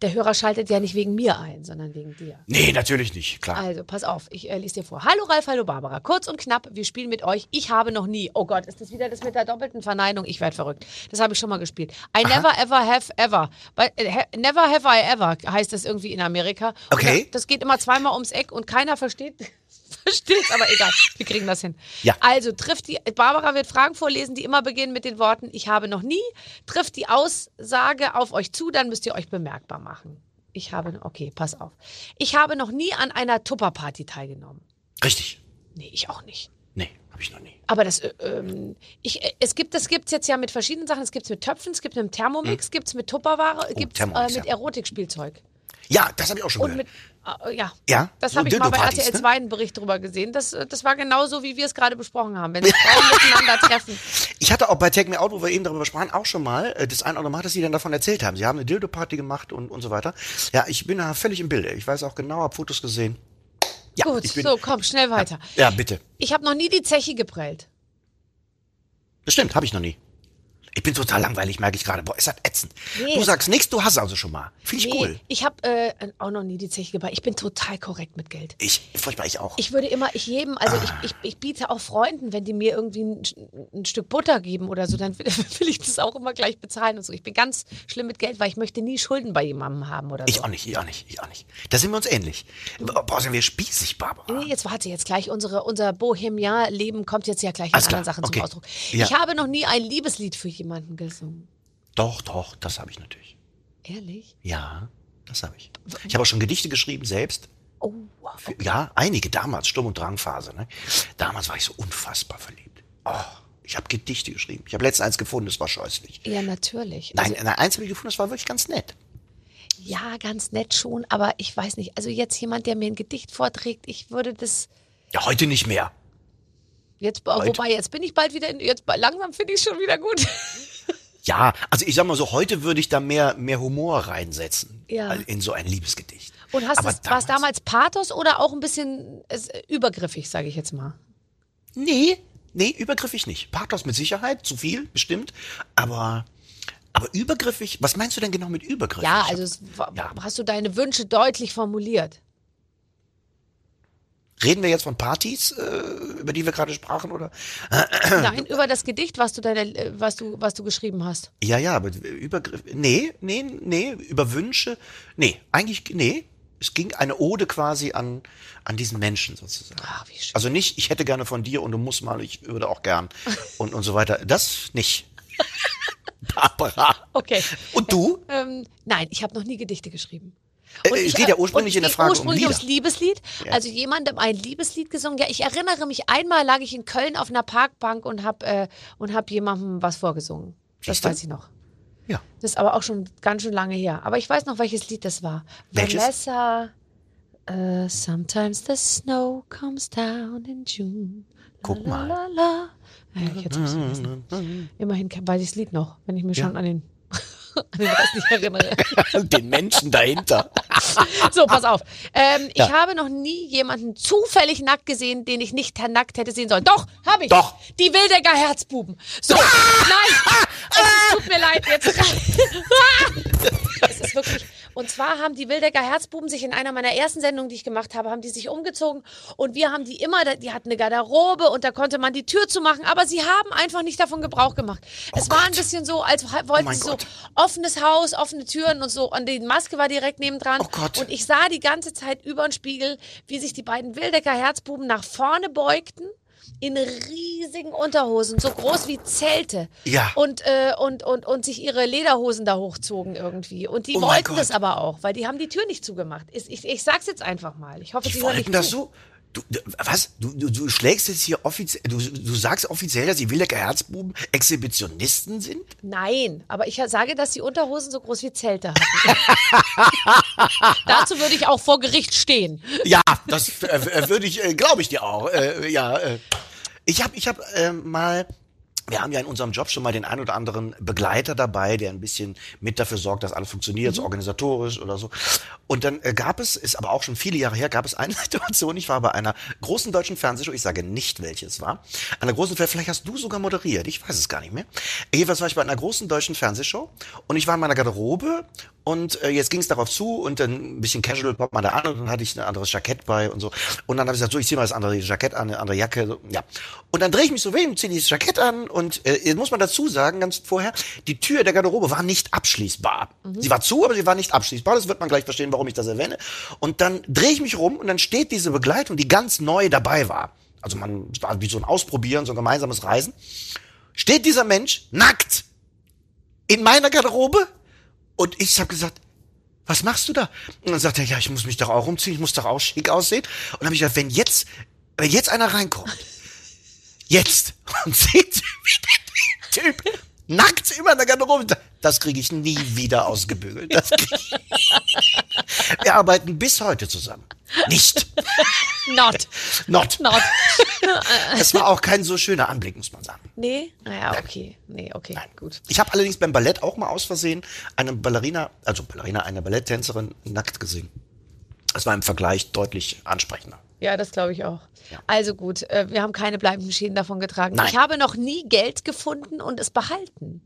der Hörer schaltet ja nicht wegen mir ein, sondern wegen dir. Nee, natürlich nicht, klar. Also, pass auf, ich äh, lese dir vor. Hallo Ralf, hallo Barbara. Kurz und knapp, wir spielen mit euch. Ich habe noch nie. Oh Gott, ist das wieder das mit der doppelten Verneinung? Ich werde verrückt. Das habe ich schon mal gespielt. I never ever have ever. But, äh, never have I ever heißt das irgendwie in Amerika. Und Okay. da- Das geht immer zweimal ums Eck und keiner versteht. Versteht, aber egal, wir kriegen das hin. Ja. Also trifft die, Barbara wird Fragen vorlesen, die immer beginnen mit den Worten, ich habe noch nie, trifft die Aussage auf euch zu, dann müsst ihr euch bemerkbar machen. Ich habe, okay, pass auf. Ich habe noch nie an einer Tupperparty teilgenommen. Richtig. Nee, ich auch nicht. Nee, habe ich noch nie. Aber das, äh, ähm, ich, äh, es gibt, das gibt's jetzt ja mit verschiedenen Sachen. Es gibt's mit Töpfen, es gibt mit Thermomix, gibt's mit Tupperware, gibt's äh, Hm. Oh, Thermomix, mit ja. Erotikspielzeug. Ja, das habe ich auch schon Und gehört. mit, äh, ja. Ja, Das so habe ich mal bei RTL ne? 2 einen Bericht drüber gesehen. Das, äh, das war genauso, wie wir es gerade besprochen haben. Wenn sich Frauen miteinander treffen. Ich hatte auch bei Take Me Out, wo wir eben darüber sprachen, auch schon mal äh, das ein oder Mal, dass sie dann davon erzählt haben. Sie haben eine Dildo-Party gemacht und, und so weiter. Ja, ich bin da völlig im Bilde. Ich weiß auch genau, habe Fotos gesehen. Ja, Gut, bin, so, komm, schnell weiter. Ja, bitte. Ich habe noch nie die Zeche geprellt. Das stimmt, habe ich noch nie. Ich bin total langweilig, merke ich gerade. Boah, ist das ätzend. Nee, du sagst nichts, du hast also schon mal. Finde ich Nee, cool. ich habe äh, auch noch nie die Zeche gebaut. Ich bin total korrekt mit Geld. Ich, furchtbar, ich auch. Ich würde immer, ich jedem, also Ah. ich, ich, ich biete auch Freunden, wenn die mir irgendwie ein, ein Stück Butter geben oder so, dann will, will ich das auch immer gleich bezahlen und so. Ich bin ganz schlimm mit Geld, weil ich möchte nie Schulden bei jemandem haben oder so. Ich auch nicht, ich auch nicht, ich auch nicht. Da sind wir uns ähnlich. Boah, sind wir spießig, Barbara. Nee, jetzt warte, jetzt gleich unsere, unser Bohemian-Leben kommt jetzt ja gleich in Alles anderen klar, Sachen okay. zum Ausdruck. Ja. Ich habe noch nie ein Liebeslied für jemanden gesungen. Doch, doch, das habe ich natürlich. Ehrlich? Ja, das habe ich. Ich habe auch schon Gedichte geschrieben, selbst. Oh, wow. Für, ja, einige damals, Sturm- und Drangphase. Ne? Damals war ich so unfassbar verliebt. Oh, ich habe Gedichte geschrieben. Ich habe letztens eins gefunden, das war scheußlich. Ja, natürlich. Nein, Also, nein, eins habe ich gefunden, das war wirklich ganz nett. ja, ganz nett schon, aber ich weiß nicht. Also jetzt jemand, der mir ein Gedicht vorträgt, ich würde das Ja, heute nicht mehr. Jetzt, wobei jetzt bin ich bald wieder in, jetzt langsam finde ich es schon wieder gut. Ja, also ich sag mal so, heute würde ich da mehr, mehr Humor reinsetzen. Ja. als In so ein Liebesgedicht. Und hast Aber es, war es damals Pathos oder auch ein bisschen äh, übergriffig, sage ich jetzt mal? Nee, nee, übergriffig nicht. Pathos mit Sicherheit, zu viel, bestimmt. Aber, aber übergriffig, was meinst du denn genau mit übergriffig? Ja, also es, war- ja. hast du deine Wünsche deutlich formuliert? Reden wir jetzt von Partys, äh, über die wir gerade sprachen, oder? Nein, über das Gedicht, was du deine, äh, was du, was du geschrieben hast. Ja, ja, aber Übergriff, nee, nee, nee, über Wünsche, nee, eigentlich, nee. Es ging eine Ode quasi an, an diesen Menschen sozusagen. Ach, wie schön. Also nicht, ich hätte gerne von dir und du musst mal, ich würde auch gern und, und so weiter. Das nicht. Barbara. Okay. Und du? Ähm, nein, ich habe noch nie Gedichte geschrieben. Äh, es geht ja ursprünglich und in der Frage um ursprünglich Lieder. ums Liebeslied. Also jemandem ein Liebeslied gesungen. Ja, ich erinnere mich, einmal lag ich in Köln auf einer Parkbank und habe äh, und hab jemandem was vorgesungen. Das weiß ich noch. Ja. Das ist aber auch schon ganz schön lange her. Aber ich weiß noch, welches Lied das war. Welches? Vanessa. äh, sometimes the snow comes down in June. Guck la, mal. La, la. Ja, ich. Immerhin weiß ich das Lied noch, wenn ich mich schon an den, an den Rest nicht erinnere. Den Menschen dahinter. So, pass auf. Ähm, Ja. Ich habe noch nie jemanden zufällig nackt gesehen, den ich nicht nackt hätte sehen sollen. Doch, habe ich. Doch. Die Wildecker Herzbuben. So, nein. Es tut mir leid. Jetzt. es ist wirklich. Und zwar haben die Wildecker Herzbuben sich in einer meiner ersten Sendungen, die ich gemacht habe, haben die sich umgezogen und wir haben die immer, die hatten eine Garderobe und da konnte man die Tür zumachen, aber sie haben einfach nicht davon Gebrauch gemacht. es war ein bisschen so, als wollten Oh sie so Gott. offenes Haus, offene Türen und so und die Maske war direkt nebendran. Oh Gott. Und ich sah die ganze Zeit über den Spiegel, wie sich die beiden Wildecker Herzbuben nach vorne beugten. In riesigen Unterhosen, so groß wie Zelte. Ja. Und, äh, und, und, und sich ihre Lederhosen da hochzogen irgendwie. Und die Oh wollten das aber auch, weil die haben die Tür nicht zugemacht. Ich, ich, ich sag's jetzt einfach mal. Ich hoffe, Die sie hören wollten nicht das zu. so. Du, du, was? Du, du, du schlägst jetzt hier offiziell, du, du sagst offiziell, dass die Wildecker Herzbuben Exhibitionisten sind? Nein, aber ich sage, dass die Unterhosen so groß wie Zelte hatten. Dazu würde ich auch vor Gericht stehen. Ja, das äh, äh, würde ich, äh, glaube ich dir auch. Äh, ja, äh. ich habe, ich habe äh, mal. Wir haben ja in unserem Job schon mal den ein oder anderen Begleiter dabei, der ein bisschen mit dafür sorgt, dass alles funktioniert, so organisatorisch oder so. Und dann äh, gab es, ist aber auch schon viele Jahre her, gab es eine Situation, ich war bei einer großen deutschen Fernsehshow, ich sage nicht, welche es war, einer großen, vielleicht hast du sogar moderiert, ich weiß es gar nicht mehr. Jedenfalls war ich bei einer großen deutschen Fernsehshow und ich war in meiner Garderobe und äh, jetzt ging es darauf zu und dann ein bisschen casual kommt man da an und dann hatte ich ein anderes Jackett bei und so. Und dann habe ich gesagt, so, ich ziehe mal das andere Jackett an, eine andere Jacke. So, ja. Und dann drehe ich mich so weh, ziehe dieses Jackett an und äh, jetzt muss man dazu sagen, ganz vorher, die Tür der Garderobe war nicht abschließbar. Sie war zu, aber sie war nicht abschließbar. Das wird man gleich verstehen, warum ich das erwähne. Und dann drehe ich mich rum und dann steht diese Begleitung, die ganz neu dabei war. Also man es war wie so ein Ausprobieren, so ein gemeinsames Reisen. Steht dieser Mensch nackt in meiner Garderobe und ich habe gesagt, was machst du da? Und dann sagt er, ja, ich muss mich doch auch umziehen, ich muss doch auch schick aussehen. Und dann habe ich gesagt, wenn jetzt, wenn jetzt einer reinkommt, jetzt und sieht, wie der Typ nackt immer in der Garderobe, das kriege ich nie wieder ausgebügelt. Wir arbeiten bis heute zusammen. Nicht. Not. Not. Not. Es war auch kein so schöner Anblick, muss man sagen. Nee? Naja, okay. Nee, okay. Nein. Gut. Ich habe allerdings beim Ballett auch mal aus Versehen eine Ballerina, also Ballerina, eine Balletttänzerin nackt gesehen. Das war im Vergleich deutlich ansprechender. Ja, das glaube ich auch. Ja. Also gut, äh, wir haben keine bleibenden Schäden davon getragen. Nein. Ich habe noch nie Geld gefunden und es behalten.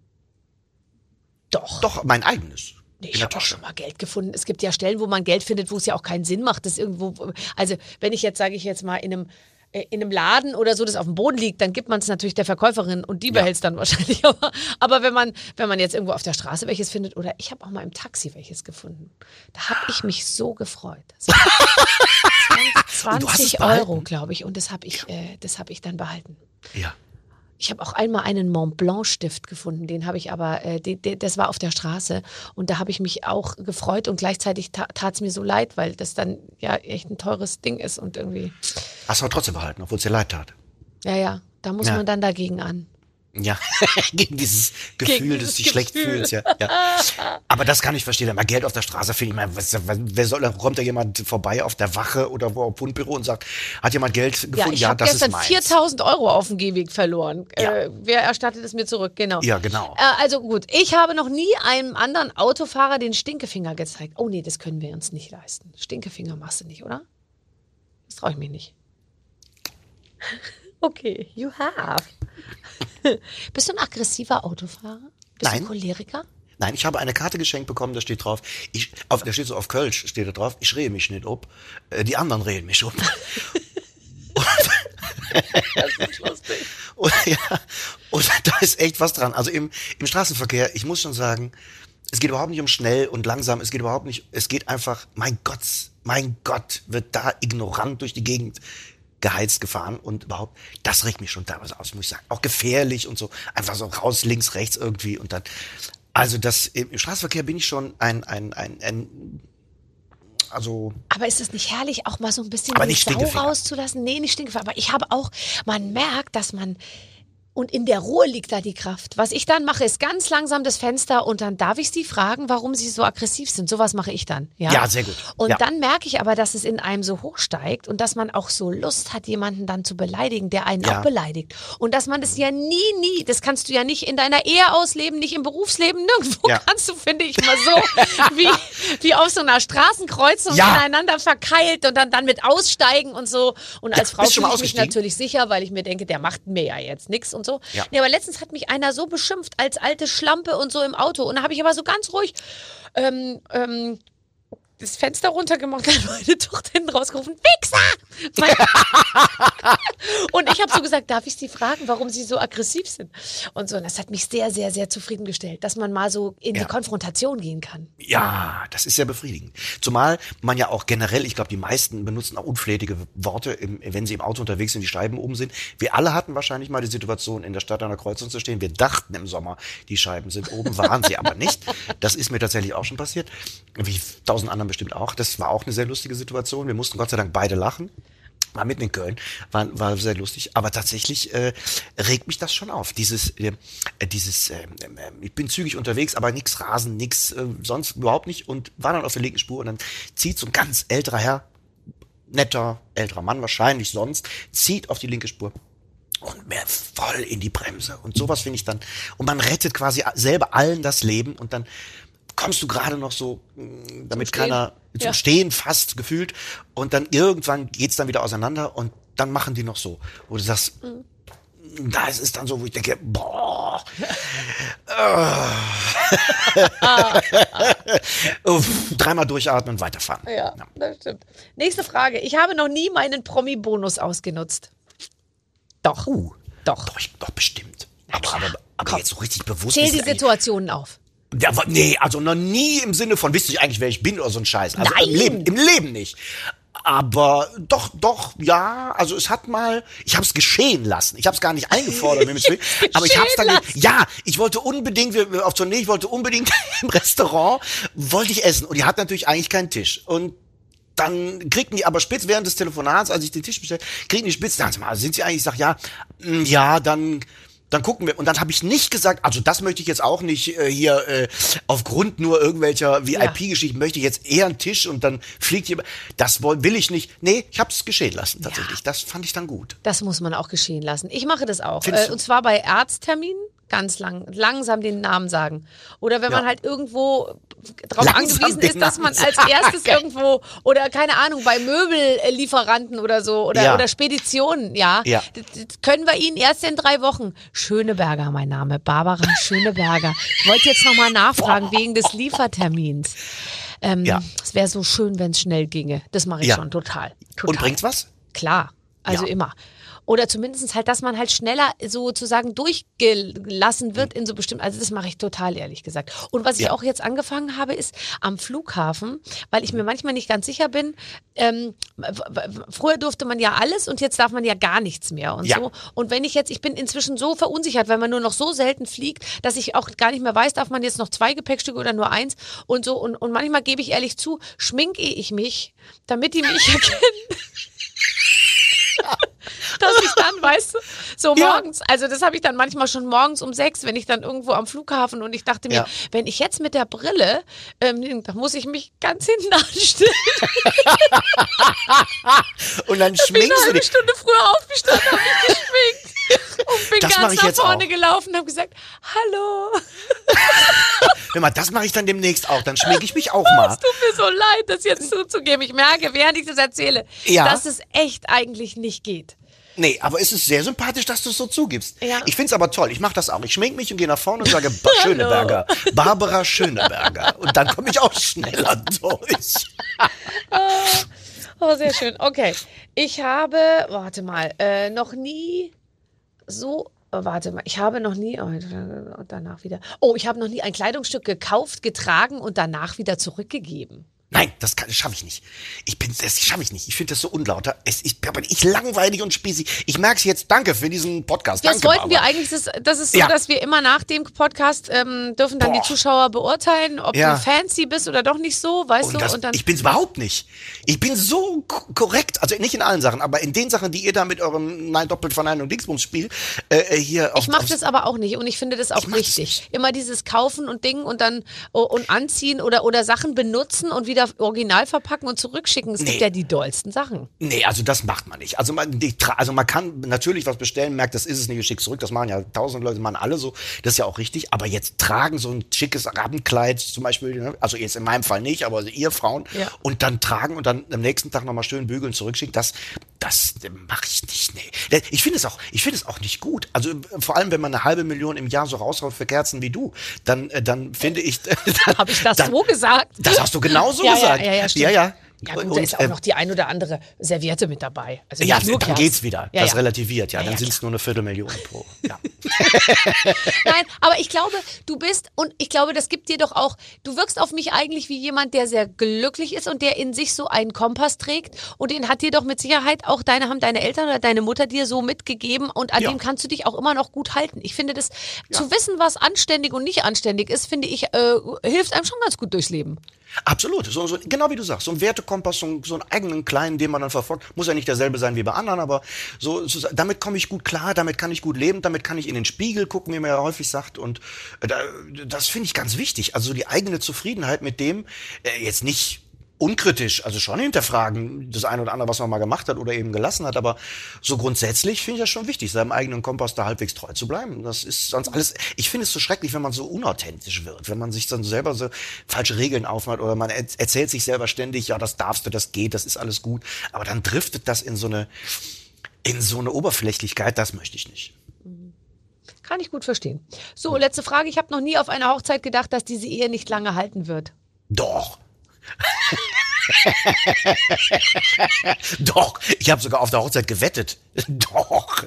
Doch. Doch, mein eigenes. Nee, ich habe auch schon mal Geld gefunden. Es gibt ja Stellen, wo man Geld findet, wo es ja auch keinen Sinn macht, das irgendwo. Also wenn ich jetzt sage ich jetzt mal in einem in einem Laden oder so, das auf dem Boden liegt, dann gibt man es natürlich der Verkäuferin und die behält es dann wahrscheinlich. Aber, aber wenn man wenn man jetzt irgendwo auf der Straße welches findet oder ich habe auch mal im Taxi welches gefunden, da habe ich mich so gefreut. Das waren Und du hast es 20 behalten? Euro, glaube ich, und das habe ich äh, das habe ich dann behalten. Ja. Ich habe auch einmal einen Mont Blanc Stift gefunden, den habe ich aber, äh, die, die, das war auf der Straße und da habe ich mich auch gefreut und gleichzeitig ta tat es mir so leid, weil das dann ja echt ein teures Ding ist und irgendwie, Hast du aber trotzdem behalten, obwohl es dir leid tat. ja, ja, da muss Ja. man dann dagegen an. Ja, gegen dieses Gefühl, Gegen dass dieses du dich schlecht fühlst. Ja, ja. Aber das kann ich verstehen. Mal Geld auf der Straße finde ich mal, was, wer soll, da kommt da jemand vorbei auf der Wache oder wo auf Fundbüro und sagt, hat jemand Geld gefunden? Ja, ich ja habe das gestern ist meins. 4000 Euro auf dem Gehweg verloren. Ja. Äh, wer erstattet es mir zurück? Genau. Ja, genau. Äh, also gut, ich habe noch nie einem anderen Autofahrer den Stinkefinger gezeigt. Oh nee, das können wir uns nicht leisten. Stinkefinger machst du nicht, oder? Das traue ich mich nicht. Okay, you have. Bist du ein aggressiver Autofahrer? Bist Nein. du ein Choleriker? Nein, ich habe eine Karte geschenkt bekommen, da steht drauf, ich, auf, da steht so auf Kölsch, steht da drauf, ich rehe mich nicht ob, äh, die anderen reden mich um. Und, ja, und da ist echt was dran. Also im, im Straßenverkehr, ich muss schon sagen, es geht überhaupt nicht um schnell und langsam, es geht überhaupt nicht, es geht einfach, mein Gott, mein Gott, wird da ignorant durch die Gegend geheizt gefahren und überhaupt, das regt mich schon teilweise aus, muss ich sagen. Auch gefährlich und so, einfach so raus, links, rechts irgendwie und dann, also das, im Straßenverkehr bin ich schon ein, ein, ein, ein also, Aber ist es nicht herrlich, auch mal so ein bisschen Aber die nicht Sau rauszulassen? Nee, nicht Stinkefinger. Aber ich habe auch, man merkt, dass man, und in der Ruhe liegt da die Kraft. Was ich dann mache, ist ganz langsam das Fenster und dann darf ich sie fragen, warum sie so aggressiv sind. Sowas mache ich dann. Ja, Ja, sehr gut. Und Ja. dann merke ich aber, dass es in einem so hochsteigt und dass man auch so Lust hat, jemanden dann zu beleidigen, der einen Ja. auch beleidigt. Und dass man das ja nie, nie, das kannst du ja nicht in deiner Ehe ausleben, nicht im Berufsleben, nirgendwo kannst du, finde ich, mal so wie, wie auf so einer Straßenkreuzung ineinander verkeilt und dann, dann mit aussteigen und so. Und als Frau fühle ich mich natürlich sicher, weil ich mir denke, der macht mir ja jetzt nichts und so. Ja. Nee, aber letztens hat mich einer so beschimpft als alte Schlampe und so im Auto. Und da habe ich aber so ganz ruhig ähm, ähm, das Fenster runtergemacht und meine Tochter hinten rausgerufen, Wichser! Und ich habe so gesagt, darf ich Sie fragen, warum Sie so aggressiv sind? Und so, und das hat mich sehr, sehr, sehr zufriedengestellt, dass man mal so in Ja. die Konfrontation gehen kann. Ja, das ist sehr befriedigend. Zumal man ja auch generell, ich glaube, die meisten benutzen auch unflätige Worte, wenn sie im Auto unterwegs sind, die Scheiben oben sind. Wir alle hatten wahrscheinlich mal die Situation, in der Stadt an der Kreuzung zu stehen. Wir dachten im Sommer, die Scheiben sind oben, waren sie aber nicht. Das ist mir tatsächlich auch schon passiert. Wie tausend anderen bestimmt auch. Das war auch eine sehr lustige Situation. Wir mussten Gott sei Dank beide lachen. War mitten in Köln, war, war sehr lustig. Aber tatsächlich äh, regt mich das schon auf. Dieses, äh, dieses, äh, äh, ich bin zügig unterwegs, aber nix Rasen, nix äh, sonst überhaupt nicht. Und war dann auf der linken Spur und dann zieht so ein ganz älterer Herr, netter älterer Mann wahrscheinlich sonst, zieht auf die linke Spur und mehr voll in die Bremse. Und sowas finde ich dann. Und man rettet quasi selber allen das Leben und dann kommst du gerade noch so, mh, damit Stehen. keiner zum Ja. Stehen fast gefühlt. Und dann irgendwann geht's dann wieder auseinander und dann machen die noch so, wo du sagst, da ist es dann so, wo ich denke, boah. äh. Uff, Dreimal durchatmen, weiterfahren. Ja, das stimmt. Nächste Frage. Ich habe noch nie meinen Promi-Bonus ausgenutzt. Doch. Uh, Doch. doch, doch bestimmt. Aber, aber, aber jetzt so richtig bewusst. Zähl ist die es Situationen auf. Ja, nee, also noch nie im Sinne von, wisst ihr eigentlich, wer ich bin oder so ein Scheiß. Also Nein. im Leben, im Leben nicht. Aber doch, doch, ja, also es hat mal, ich habe es geschehen lassen. Ich habe es gar nicht eingefordert, wenn will, aber ich habe es dann, ja, ich wollte unbedingt, wir- auf Tournee, ich wollte unbedingt im Restaurant, wollte ich essen und die hat natürlich eigentlich keinen Tisch und dann kriegten die aber spitz während des Telefonats, als ich den Tisch bestellt, kriegen die spitz, sagen sie mal, sind sie eigentlich, ich sag, ja, mm, ja, dann, dann gucken wir. Und dann habe ich nicht gesagt, also das möchte ich jetzt auch nicht äh, hier äh, aufgrund nur irgendwelcher VIP-Geschichten, möchte ich jetzt eher einen Tisch und dann fliegt jemand. Das will ich nicht. Nee, ich habe es geschehen lassen tatsächlich. Das fand ich dann gut. Das muss man auch geschehen lassen. Ich mache das auch. Äh, und zwar bei Arztterminen ganz lang, langsam den Namen sagen. Oder wenn man Ja. halt irgendwo darauf Langsam angewiesen ist, dass man als erstes irgendwo oder keine Ahnung bei Möbellieferanten oder so oder Ja. oder Speditionen, ja, Ja. Können wir Ihnen erst in drei Wochen. Schöneberger, mein Name, Barbara Schöneberger. Ich wollte jetzt noch mal nachfragen wegen des Liefertermins. Ähm, Ja. Es wäre so schön, wenn es schnell ginge. Das mache ich schon total. total. Und bringt's was? Klar, also immer. Oder zumindest halt, dass man halt schneller sozusagen durchgelassen wird in so bestimmten, also das mache ich total ehrlich gesagt. Und was ich Ja. auch jetzt angefangen habe, ist am Flughafen, weil ich mir manchmal nicht ganz sicher bin, ähm, früher durfte man ja alles und jetzt darf man ja gar nichts mehr und Ja. so. Und wenn ich jetzt, ich bin inzwischen so verunsichert, weil man nur noch so selten fliegt, dass ich auch gar nicht mehr weiß, darf man jetzt noch zwei Gepäckstücke oder nur eins und so. Und, und manchmal gebe ich ehrlich zu, schminke ich mich, damit die mich erkennen dass ich dann, weißt du, so Ja. morgens, also das habe ich dann manchmal schon morgens um sechs, wenn ich dann irgendwo am Flughafen und ich dachte mir, Ja. wenn ich jetzt mit der Brille, ähm, da muss ich mich ganz hinten anstellen. Und dann Ich bin schminkst eine du halbe dich. Stunde früher aufgestanden, habe mich geschminkt und bin Das ganz ich nach vorne auch. gelaufen und habe gesagt, hallo, mal, das mache ich dann demnächst auch. Dann schminke ich mich auch mal. es tut mir so leid, das jetzt zuzugeben. Ich merke, während ich das erzähle, Ja. dass es echt eigentlich nicht geht. Nee, aber es ist sehr sympathisch, dass du es so zugibst. Ja. Ich find's aber toll. Ich mache das auch. Ich schmink mich und gehe nach vorne und sage ba Schöneberger. Barbara Schöneberger. Und dann komme ich auch schneller durch. Oh, sehr schön. Okay. Ich habe, warte mal, äh, noch nie so, oh, warte mal, ich habe noch nie, oh, und danach wieder, oh, ich habe noch nie ein Kleidungsstück gekauft, getragen und danach wieder zurückgegeben. Nein, das, kann- das schaffe ich nicht. Ich bin, das schaffe ich nicht. Ich finde das so unlauter. Es, ich bin ich langweilig und spießig. Ich merk's jetzt. Danke für diesen Podcast. Das Danke, wollten wir eigentlich, das, das ist so, Ja. dass wir immer nach dem Podcast ähm, dürfen dann die Boah. Zuschauer beurteilen, ob Ja. du fancy bist oder doch nicht so, weißt Und du? das, und dann, ich bin's überhaupt nicht. Ich bin so ko- korrekt, also nicht in allen Sachen, aber in den Sachen, die ihr da mit eurem Nein doppelt Verneinung Dingsbums Spiel äh, äh, hier auf, Ich mache das aber auch nicht und ich finde das auch richtig. Immer dieses Kaufen und Ding und dann oh, und anziehen oder oder Sachen benutzen und wieder original verpacken und zurückschicken. Es Nee. gibt ja die dollsten Sachen. Nee, also das macht man nicht. Also man, die, also man kann natürlich was bestellen, merkt, das ist es nicht, ich schick's zurück. Das machen ja tausend Leute, machen alle so. Das ist ja auch richtig. Aber jetzt tragen so ein schickes Abendkleid zum Beispiel, ne? also jetzt in meinem Fall nicht, aber ihr Frauen, Ja. und dann tragen und dann am nächsten Tag nochmal schön bügeln, zurückschicken, das, das mache ich nicht. Nee. Ich finde es auch, ich finde es auch nicht gut. Also äh, vor allem, wenn man eine halbe Million im Jahr so raushaut für Kerzen wie du, dann, äh, dann finde ich. Habe ich das dann, so gesagt? Das hast du genauso ja, gesagt. Ja, ja, ja, ja, ja. Gut, Und, da ist auch ähm, noch die ein oder andere Serviette mit dabei. Also ja, nur dann geht's wieder. Ja, das ja. relativiert, ja. Dann ja, sind's nur eine Viertelmillion pro. Ja. Nein, aber ich glaube, du bist, und ich glaube, das gibt dir doch auch, du wirkst auf mich eigentlich wie jemand, der sehr glücklich ist und der in sich so einen Kompass trägt. Und den hat dir doch mit Sicherheit auch deine, haben deine Eltern oder deine Mutter dir so mitgegeben und an dem kannst du dich auch immer noch gut halten. Ich finde das, zu wissen, was anständig und nicht anständig ist, finde ich, äh, hilft einem schon ganz gut durchs Leben. Absolut. So, so, genau wie du sagst. So ein Wertekompass, so, so einen eigenen kleinen, den man dann verfolgt. Muss ja nicht derselbe sein wie bei anderen, aber so, so damit komme ich gut klar, damit kann ich gut leben, damit kann ich in den Spiegel gucken, wie man ja häufig sagt. Und äh, da, das finde ich ganz wichtig. Also die eigene Zufriedenheit mit dem, äh, jetzt nicht unkritisch, also schon hinterfragen, das eine oder andere, was man mal gemacht hat oder eben gelassen hat, aber so grundsätzlich finde ich das schon wichtig, seinem eigenen Kompass da halbwegs treu zu bleiben. Das ist sonst alles, ich finde es so schrecklich, wenn man so unauthentisch wird, wenn man sich dann selber so falsche Regeln aufmacht oder man er- erzählt sich selber ständig, ja, das darfst du, das geht, das ist alles gut, aber dann driftet das in so eine, in so eine Oberflächlichkeit, das möchte ich nicht. Kann ich gut verstehen. So, letzte Frage. Ich habe noch nie auf einer Hochzeit gedacht, dass diese Ehe nicht lange halten wird. Doch. Doch, ich habe sogar auf der Hochzeit gewettet. Doch.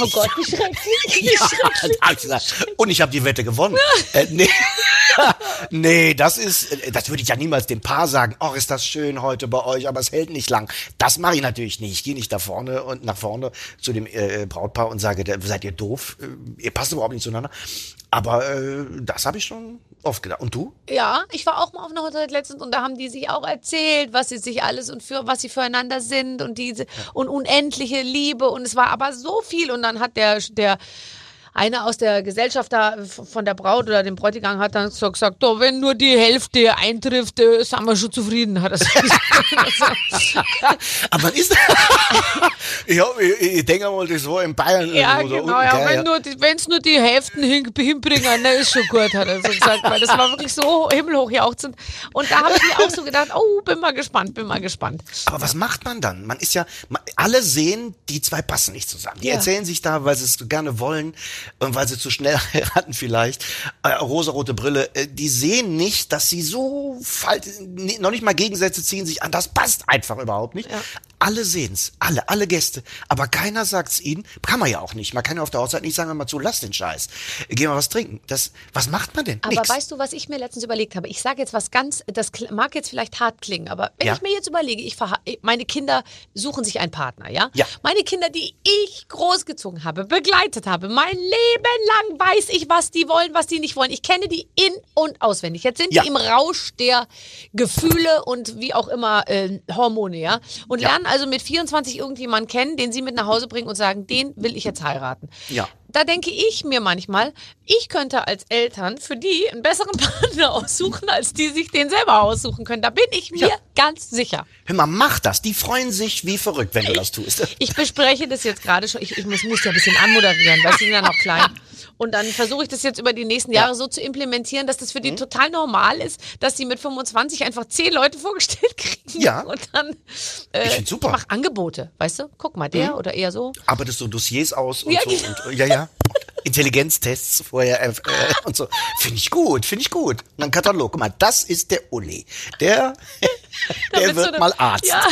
Oh Gott, wie schrecklich. Wie Ja, schrecklich. hab ich gesagt. Und ich habe die Wette gewonnen. äh, nee. nee, das ist, äh, das würde ich ja niemals dem Paar sagen. Oh, ist das schön heute bei euch, aber es hält nicht lang. Das mache ich natürlich nicht. Ich gehe nicht da vorne und nach vorne zu dem äh, Brautpaar und sage, seid ihr doof? Äh, Ihr passt überhaupt nicht zueinander. Aber äh, das habe ich schon oft gedacht. Und du? Ja, ich war auch mal auf einer Hochzeit letztens und da haben die sich auch erzählt, was sie sich alles und für was sie füreinander sind und diese und unendliche Liebe und es war aber so viel und dann hat der der einer aus der Gesellschaft da f- von der Braut oder dem Bräutigam hat dann so gesagt, "Du, wenn nur die Hälfte eintrifft, äh, sind wir schon zufrieden, hat er. Aber man ist. ja, ich, ich denke mal, das war in Bayern. Ja, genau, unten, ja, wenn nur wenn's nur die Hälften hin, hinbringen, dann ist schon gut, hat er so gesagt, weil das war wirklich so himmelhoch jauchzend. Und da habe ich mir auch so gedacht, oh, bin mal gespannt, bin mal gespannt. Aber was macht man dann? Man ist ja, man, alle sehen, die zwei passen nicht zusammen. Die Ja. erzählen sich da, weil sie es gerne wollen und weil sie zu schnell heiraten vielleicht. Äh, rosarote Brille. Äh, die sehen nicht, dass sie so falsch, noch nicht mal Gegensätze ziehen sich an. Das passt einfach überhaupt nicht. Ja. Alle sehen's, alle, alle Gäste. Aber keiner sagt's ihnen. Kann man ja auch nicht. Man kann ja auf der Hochzeit nicht sagen, hör mal zu, lass den Scheiß. Geh mal was trinken. Das, was macht man denn? Aber Nix. weißt du, was ich mir letztens überlegt habe? Ich sage jetzt was ganz, das mag jetzt vielleicht hart klingen, aber wenn Ja. ich mir jetzt überlege, ich meine Kinder suchen sich einen Partner, ja? Ja. Meine Kinder, die ich großgezogen habe, begleitet habe, mein Leben lang weiß ich, was die wollen, was die nicht wollen. Ich kenne die in- und auswendig. Jetzt sind Ja. die im Rausch der Gefühle und wie auch immer äh, Hormone, ja? Und lernen also mit 24 irgendjemanden kennen, den sie mit nach Hause bringen und sagen, den will ich jetzt heiraten. Ja. Da denke ich mir manchmal, ich könnte als Eltern für die einen besseren Partner aussuchen, als die sich den selber aussuchen können. Da bin ich mir Ja. ganz sicher. Hör mal, mach das. Die freuen sich wie verrückt, wenn du das tust. Ich bespreche das jetzt gerade schon. Ich, ich muss, muss ja ein bisschen anmoderieren, weil sie sind ja noch klein. Und dann versuche ich das jetzt über die nächsten Jahre so zu implementieren, dass das für die total normal ist, dass sie mit 25 einfach zehn Leute vorgestellt kriegen. Ja. Und dann äh, Ich find's super. mach Angebote, weißt du? Guck mal, der oder eher so. arbeitest so Dossiers aus und Ja, so. genau. Und, ja, ja. Intelligenztests vorher äh, äh, und so. Finde ich gut, finde ich gut. Und dann Katalog. Guck mal, das ist der Uli. Der, der wird mal Arzt. Ja,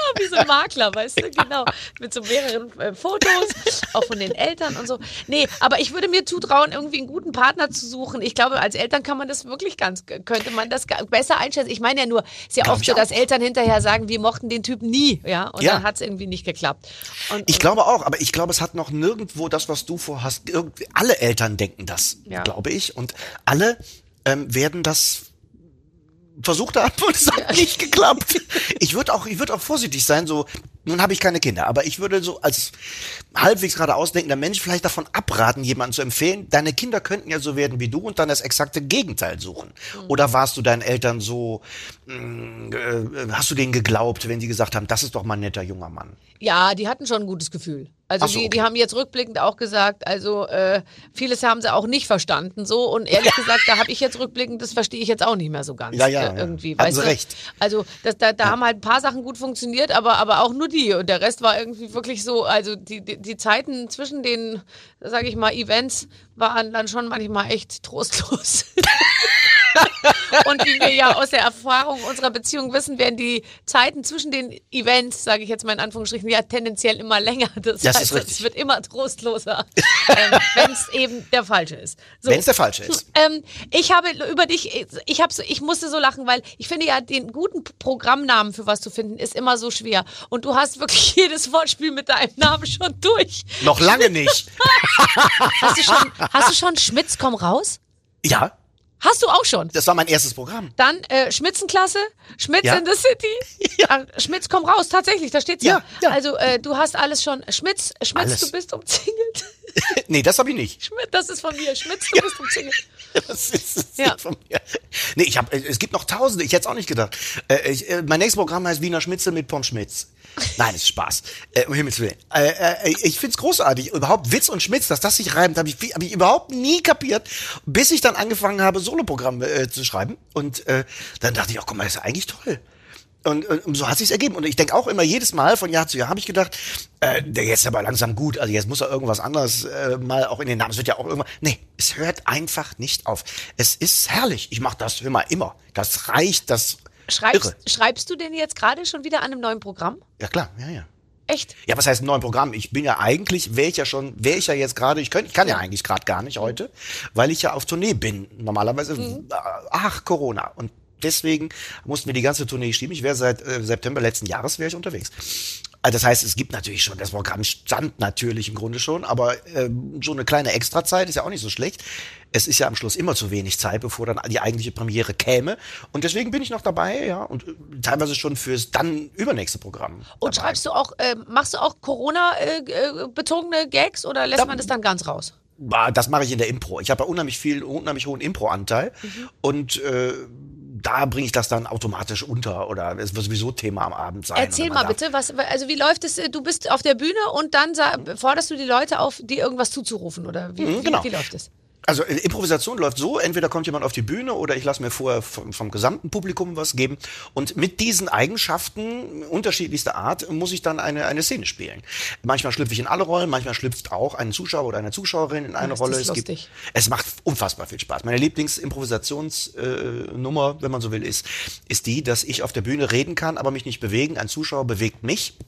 wie so ein Makler, weißt du, genau. Mit so mehreren äh, Fotos, auch von den Eltern und so. Nee, aber ich würde mir zutrauen, irgendwie einen guten Partner zu suchen. Ich glaube, als Eltern kann man das wirklich ganz, könnte man das besser einschätzen. Ich meine ja nur, ist ja oft so, dass. Eltern hinterher sagen, wir mochten den Typen nie, ja, und Ja. dann hat es irgendwie nicht geklappt. Und, Ich glaube auch, aber ich glaube, es hat noch nirgendwo das, was du vorhast. Irgendwie, alle Eltern denken das, Ja. glaube ich. Und alle ähm, werden das versucht haben und es hat nicht geklappt. Ich würde auch, ich würde auch vorsichtig sein, so, nun habe ich keine Kinder, aber ich würde so als halbwegs gerade ausdenkender Mensch vielleicht davon abraten, jemanden zu empfehlen, deine Kinder könnten ja so werden wie du und dann das exakte Gegenteil suchen. Oder warst du deinen Eltern so, mh, äh, hast du denen geglaubt, wenn die gesagt haben, das ist doch mal ein netter junger Mann? Ja, die hatten schon ein gutes Gefühl. Also so, die, die okay. haben jetzt rückblickend auch gesagt, also äh, vieles haben sie auch nicht verstanden so und ehrlich gesagt, da habe ich jetzt rückblickend, das verstehe ich jetzt auch nicht mehr so ganz Ja, ja, äh, ja. irgendwie. Hatten weißt sie du? recht. Also das, da, da haben halt ein paar Sachen gut funktioniert, aber, aber auch nur die und der Rest war irgendwie wirklich so, also die, die, die Zeiten zwischen den, sage ich mal, Events waren dann schon manchmal echt trostlos. Und wie wir ja aus der Erfahrung unserer Beziehung wissen, werden die Zeiten zwischen den Events, sage ich jetzt mal in Anführungsstrichen, ja tendenziell immer länger. Das, Das heißt, ist richtig. es wird immer trostloser, ähm, wenn es eben der falsche ist. So. Wenn es der falsche ist. Ähm, ich habe über dich, ich, hab so, ich musste so lachen, weil ich finde ja, den guten Programmnamen für was zu finden, ist immer so schwer. Und du hast wirklich jedes Wortspiel mit deinem Namen schon durch. Noch lange nicht. Hast du schon, hast du schon Schmitz, komm raus? Ja, Hast du auch schon. das war mein erstes Programm. Dann äh, Schmitzenklasse, Schmitz Ja. in the City. Ja. Schmitz, komm raus, tatsächlich, da steht's ja. Ja, ja. Also äh, du hast alles schon. Schmitz, Schmitz, Alles. du bist umzingelt. nee, das habe ich nicht. Schmitz, das ist von mir. Schmitz, du bist umzingelt. Das ist, das ist Ja. von mir. Nee, ich hab, es gibt noch tausende, ich hätte es auch nicht gedacht. Äh, ich, äh, mein nächstes Programm heißt Wiener Schnitzel mit Pommes Schmitz. Nein, es ist Spaß. Äh, um Himmels Willen. Äh, äh, ich find's großartig. Überhaupt Witz und Schmitz, dass das sich reimt, habe ich, hab ich überhaupt nie kapiert, bis ich dann angefangen habe, Soloprogramme äh, zu schreiben. Und äh, dann dachte ich, oh, guck mal, das ist eigentlich toll. Und, und so hat sich's ergeben. Und ich denke auch immer jedes Mal von Jahr zu Jahr habe ich gedacht, äh, der jetzt aber langsam gut. Also jetzt muss er irgendwas anderes äh, mal auch in den Namen. Es wird ja auch irgendwann. Nee, es hört einfach nicht auf. Es ist herrlich. Ich mache das immer, immer. Das reicht, das Schreibst, irre. schreibst du denn jetzt gerade schon wieder an einem neuen Programm? Ja klar, ja, ja. Echt? Ja, was heißt ein neues Programm? Ich bin ja eigentlich, wäre ich ja schon, wäre ich ja jetzt gerade, ich, könnt, ich kann ja eigentlich gerade gar nicht heute, weil ich ja auf Tournee bin. Normalerweise, Mhm. ach, Corona. Und deswegen mussten wir die ganze Tournee schieben. Ich wäre seit äh, September letzten Jahres wäre ich unterwegs. Also das heißt, es gibt natürlich schon, das Programm stand natürlich im Grunde schon, aber ähm, so eine kleine Extrazeit ist ja auch nicht so schlecht. Es ist ja am Schluss immer zu wenig Zeit, bevor dann die eigentliche Premiere käme. Und deswegen bin ich noch dabei, ja, und äh, teilweise schon fürs dann übernächste Programm. Und dabei. schreibst du auch, äh, machst du auch Corona-bezogene Gags oder lässt Da- man das dann ganz raus? das mache ich in der Impro. Ich habe unheimlich viel, unheimlich hohen Impro-Anteil Mhm. und äh, da bringe ich das dann automatisch unter oder es wird sowieso Thema am Abend sein. Erzähl mal bitte, was, also wie läuft es? Du bist auf der Bühne und dann forderst du die Leute auf, dir irgendwas zuzurufen oder wie, Mhm, genau. wie, wie läuft es? Also äh, Improvisation läuft so, entweder kommt jemand auf die Bühne oder ich lasse mir vorher vom, vom gesamten Publikum was geben. Und mit diesen Eigenschaften unterschiedlichster Art muss ich dann eine, eine Szene spielen. Manchmal schlüpfe ich in alle Rollen, manchmal schlüpft auch ein Zuschauer oder eine Zuschauerin in eine ist Rolle. es, lustig. es macht unfassbar viel Spaß. Meine Lieblingsimprovisationsnummer, äh, wenn man so will, ist, ist die, dass ich auf der Bühne reden kann, aber mich nicht bewegen. Ein Zuschauer bewegt mich.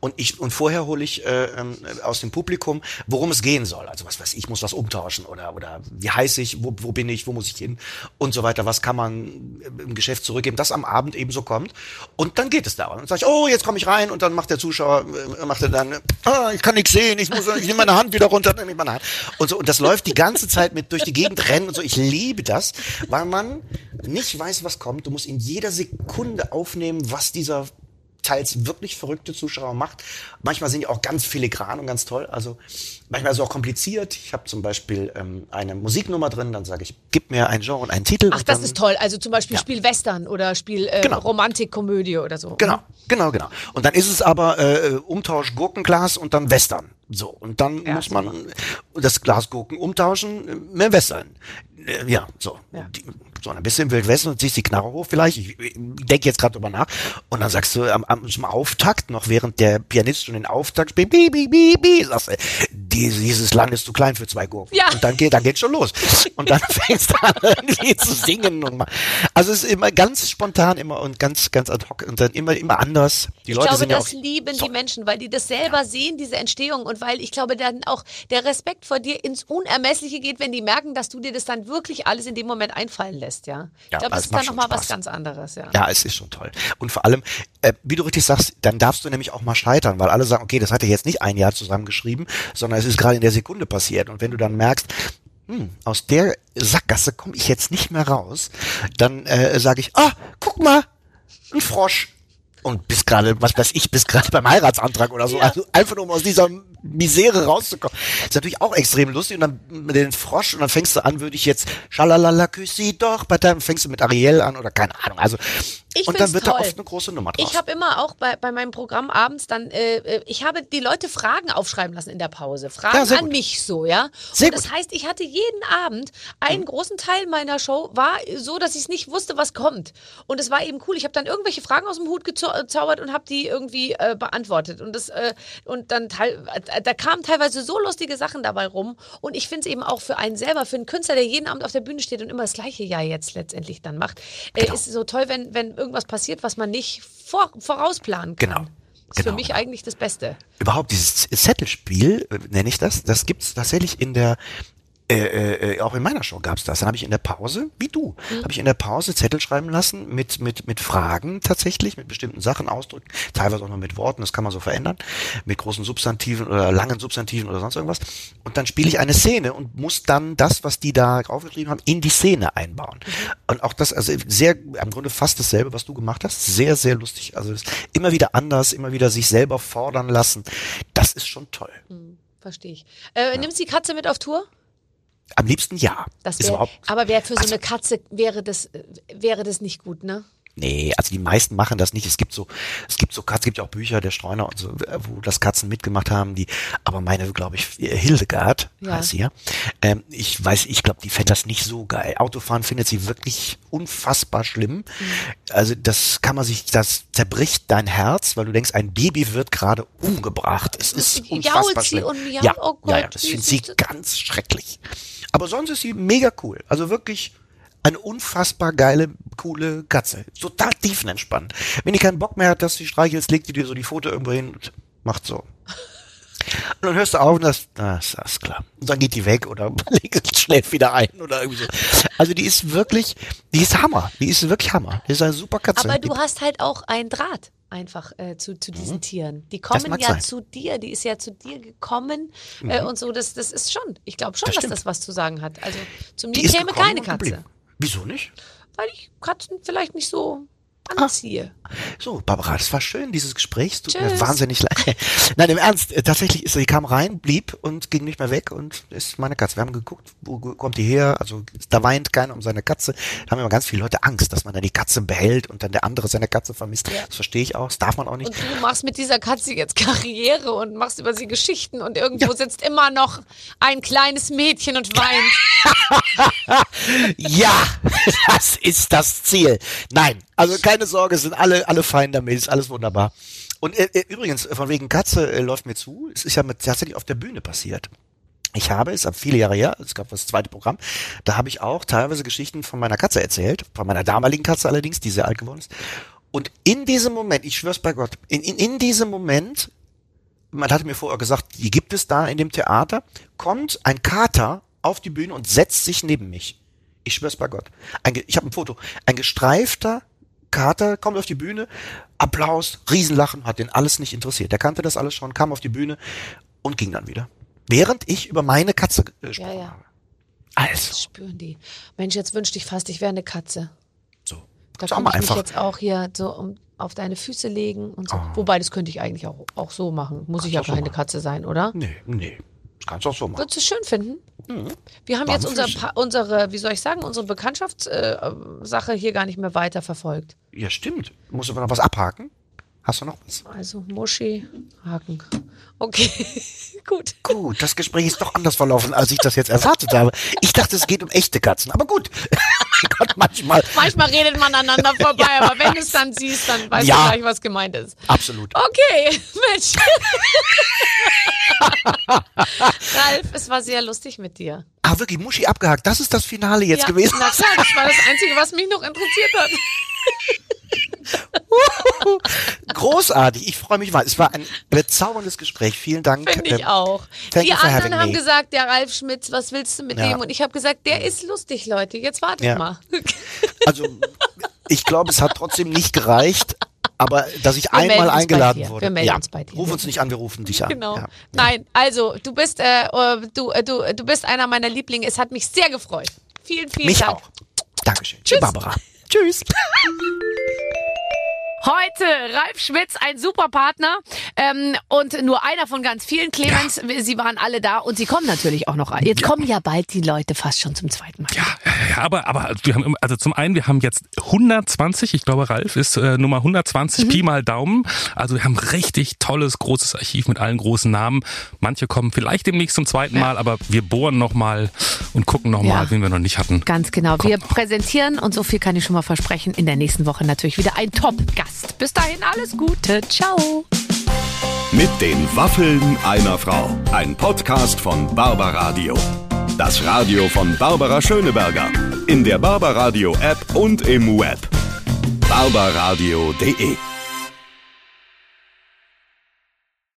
Und ich und vorher hole ich äh, ähm, aus dem Publikum, worum es gehen soll. Also was weiß ich, muss was umtauschen oder oder wie heiß ich, wo, wo bin ich, wo muss ich hin und so weiter. Was kann man im Geschäft zurückgeben, das am Abend eben so kommt. Und dann geht es da. Und dann sage ich, oh, jetzt komme ich rein und dann macht der Zuschauer, äh, macht er dann, ah, ich kann nichts sehen, ich muss, ich nehme meine Hand wieder runter, nehme ich meine Hand. Und so und das läuft die ganze Zeit mit durch die Gegend rennen und so. Ich liebe das, weil man nicht weiß, was kommt. Du musst in jeder Sekunde aufnehmen, was dieser teils wirklich verrückte Zuschauer macht. Manchmal sind die auch ganz filigran und ganz toll. Also manchmal ist es auch kompliziert. Ich habe zum Beispiel ähm, eine Musiknummer drin, dann sage ich, gib mir ein Genre und einen Titel. Ach, das dann, ist toll. Also zum Beispiel Ja. Spiel Western oder Spiel äh, Genau. Romantikkomödie oder so. Genau, genau, genau. Und dann ist es aber äh, Umtausch Gurkenglas und dann Western. So, und dann Ja, muss man das Glas Gurken umtauschen, mehr Western. Äh, ja, so. Ja. Die, so, dann bist du im Wildwesten und ziehst die Knarre hoch vielleicht. Ich, ich denke jetzt gerade drüber nach. Und dann sagst du am, am, zum Auftakt, noch während der Pianist schon den Auftakt spielt, bi, bi, bi, bi, sagst du, dieses, Land ist zu klein für zwei Gurken. Ja. Und dann geht, dann geht's schon los. Und dann fängst du an, irgendwie zu singen und mal. Also es ist immer ganz spontan immer und ganz, ganz ad hoc und dann immer, immer anders. Die Ich Leute glaube, sind ja das auch, lieben die Menschen, weil die das selber sehen, diese Entstehung. Und weil ich glaube, dann auch der Respekt vor dir ins Unermessliche geht, wenn die merken, dass du dir das dann wirklich alles in dem Moment einfallen lässt, ja. Ich Ja, glaube, das ist dann nochmal was ganz anderes, ja. Ja, es ist schon toll. Und vor allem, äh, wie du richtig sagst, dann darfst du nämlich auch mal scheitern, weil alle sagen, okay, das hat er jetzt nicht ein Jahr zusammengeschrieben, sondern es ist gerade in der Sekunde passiert. Und wenn du dann merkst, hm, aus der Sackgasse komme ich jetzt nicht mehr raus, dann äh, sage ich, ah, guck mal, ein Frosch. Und bis gerade, was weiß ich, bis gerade beim Heiratsantrag oder so. Ja. Also einfach nur um aus dieser Misere rauszukommen. Ist natürlich auch extrem lustig. Und dann mit den Frosch und dann fängst du an, würde ich jetzt Schalalala, küss sie doch, bei dann fängst du mit Ariel an oder keine Ahnung. Also Ich und dann wird toll. da oft eine große Nummer draus. Ich habe immer auch bei, bei meinem Programm abends dann, äh, äh, ich habe die Leute Fragen aufschreiben lassen in der Pause. Fragen Ja, an gut. mich so, ja. Sehr und das gut. heißt, ich hatte jeden Abend, einen großen Teil meiner Show war so, dass ich es nicht wusste, was kommt. Und es war eben cool. Ich habe dann irgendwelche Fragen aus dem Hut gezau- gezaubert und habe die irgendwie äh, beantwortet. Und das äh, und dann teil, äh, da kamen teilweise so lustige Sachen dabei rum. Und ich finde es eben auch für einen selber, für einen Künstler, der jeden Abend auf der Bühne steht und immer das gleiche ja jetzt letztendlich dann macht, äh, Genau. ist es so toll, wenn, wenn irgendwas passiert, was man nicht vor, vorausplanen kann. Genau. Das ist Genau, für mich eigentlich das Beste. Überhaupt dieses Zettelspiel, äh, nenne ich das, das gibt's tatsächlich in der äh, äh, auch in meiner Show gab's das. Dann habe ich in der Pause, wie du, Mhm. habe ich in der Pause Zettel schreiben lassen mit mit mit Fragen tatsächlich, mit bestimmten Sachen ausdrücken, teilweise auch noch mit Worten, das kann man so verändern, mit großen Substantiven oder langen Substantiven oder sonst irgendwas. Und dann spiele ich eine Szene und muss dann das, was die da aufgeschrieben haben, in die Szene einbauen. Mhm. Und auch das, also sehr, im Grunde fast dasselbe, was du gemacht hast, sehr sehr lustig. Also immer wieder anders, immer wieder sich selber fordern lassen. Das ist schon toll. Verstehe ich. Äh, Nimmst die Katze mit auf Tour? Am liebsten ja. Das ist wär, überhaupt aber wär für so Also- eine Katze wäre das, äh, wäre das nicht gut, ne? Nee, also die meisten machen das nicht. Es gibt so, es gibt so Katzen, es gibt ja auch Bücher der Streuner und so, wo das Katzen mitgemacht haben, die, aber meine, glaube ich, Hildegard Ja. heißt sie ja. Ähm, ich weiß, ich glaube, die fände das nicht so geil. Autofahren findet sie wirklich unfassbar schlimm. Mhm. Also das kann man sich, das zerbricht dein Herz, weil du denkst, ein Baby wird gerade umgebracht. Es ist unfassbar sie schlimm. und ja, Oh ja, ja, Gott, das findet sie ganz schrecklich. Aber sonst ist sie mega cool. Also wirklich eine unfassbar geile, coole Katze. Total tiefenentspannt. Wenn die keinen Bock mehr hat, dass sie streichelst, legt die dir so die Foto irgendwo hin und macht so. Und dann hörst du auf und das, ah, ist das klar. Und dann geht die weg oder legt, schläft wieder ein oder irgendwie so. Also die ist wirklich, die ist Hammer. Die ist wirklich Hammer. Die ist eine super Katze. Aber die, du hast halt auch einen Draht einfach äh, zu, zu diesen Tieren. Die kommen Mhm. ja sein. zu dir, die ist ja zu dir gekommen äh, und so. Das, das ist schon, ich glaube schon, Das dass stimmt. das was zu sagen hat. Also zu mir die käme keine Katze. geblieben. Wieso nicht? Weil ich Katzen vielleicht nicht so Hier. So, Barbara, das war schön, dieses Gespräch. Es tut mir wahnsinnig leid. Nein, im Ernst, äh, tatsächlich ist sie kam rein, blieb und ging nicht mehr weg und ist meine Katze. Wir haben geguckt, wo kommt die her? Also da weint keiner um seine Katze. Da haben immer ganz viele Leute Angst, dass man dann die Katze behält und dann der andere seine Katze vermisst. Das verstehe ich auch, das darf man auch nicht. Und du machst mit dieser Katze jetzt Karriere und machst über sie Geschichten und irgendwo Ja. sitzt immer noch ein kleines Mädchen und weint. Ja, das ist das Ziel. Nein, also keine Sorge, sind alle, alle fein damit, ist alles wunderbar. Und äh, äh, übrigens, von wegen Katze äh, läuft mir zu, es ist ja mit, tatsächlich auf der Bühne passiert. Ich habe es, ab viele Jahre her, es gab das zweite Programm, da habe ich auch teilweise Geschichten von meiner Katze erzählt, von meiner damaligen Katze allerdings, die sehr alt geworden ist. Und in diesem Moment, ich schwör's bei Gott, in, in, in diesem Moment, man hatte mir vorher gesagt, die gibt es da in dem Theater, kommt ein Kater auf die Bühne und setzt sich neben mich. Ich schwör's bei Gott. Ein, ich habe ein Foto. Ein gestreifter Kater kommt auf die Bühne, Applaus, Riesenlachen, hat den alles nicht interessiert. Der kannte das alles schon, kam auf die Bühne und ging dann wieder. Während ich über meine Katze äh, gesprochen Ja, ja. habe. Also, Das spüren die. Mensch, jetzt wünschte ich fast, ich wäre eine Katze. so. Da mal ich mich einfach. jetzt auch hier so um, auf deine Füße legen und so. Oh. Wobei, das könnte ich eigentlich auch, auch so machen. Muss ich ja so keine. Katze sein, oder? Nee, nee. Kannst du auch so machen. Würdest du es schön finden? Wir haben jetzt unser. Pa- unsere, wie soll ich sagen, unsere Bekanntschaftssache äh, hier gar nicht mehr weiter verfolgt. Ja, stimmt. Musst du aber noch was abhaken? Hast du noch was? Also Muschi, Haken. Okay, gut. Gut, das Gespräch ist doch anders verlaufen, als ich das jetzt erwartet habe. Ich dachte, es geht um echte Katzen, aber gut. Gott, manchmal. Manchmal redet man aneinander vorbei, aber wenn du es dann siehst, dann weißt Ja. du gleich, was gemeint ist. Absolut. Okay, Mensch. Ralf, es war sehr lustig mit dir. Ah, wirklich, Muschi abgehakt. Das ist das Finale jetzt ja, gewesen. Na klar, das war das Einzige, was mich noch interessiert hat. Großartig. Ich freue mich mal. Es war ein bezauberndes Gespräch. Vielen Dank. Finde ich Ähm, auch. thank Die anderen haben me. gesagt, der Ralf Schmitz, was willst du mit Ja. dem? Und ich habe gesagt, der ist lustig, Leute. Jetzt wartet Ja. mal. Also, ich glaube, es hat trotzdem nicht gereicht. Aber dass ich Wir einmal eingeladen wurde. Wir melden ja. uns bei dir. Ruf uns nicht an, wir rufen dich an. Genau. Ja. Nein, also du bist äh, äh, du, äh, du, du bist einer meiner Lieblinge. Es hat mich sehr gefreut. Vielen, vielen Mich Dank. auch. Dankeschön. Tschüss, Barbara. Tschüss. Heute Ralf Schmitz, ein super Partner ähm, und nur einer von ganz vielen. Clemens, sie waren alle da und sie kommen natürlich auch noch. Jetzt kommen ja bald die Leute fast schon zum zweiten Mal. Ja, ja, ja, aber, aber wir haben, also zum einen, wir haben jetzt 120, ich glaube, Ralf ist äh, Nummer 120, Pi mal Daumen. Also wir haben richtig tolles, großes Archiv mit allen großen Namen. Manche kommen vielleicht demnächst zum zweiten Mal, aber wir bohren nochmal und gucken nochmal, Ja. wen wir noch nicht hatten. Ganz genau. Wir präsentieren und so viel kann ich schon mal versprechen. In der nächsten Woche natürlich wieder ein Top-Gast. Bis dahin alles Gute. Ciao. Mit den Waffeln einer Frau. Ein Podcast von Barbaradio. Das Radio von Barbara Schöneberger. In der Barbaradio App und im Web. barbaradio.de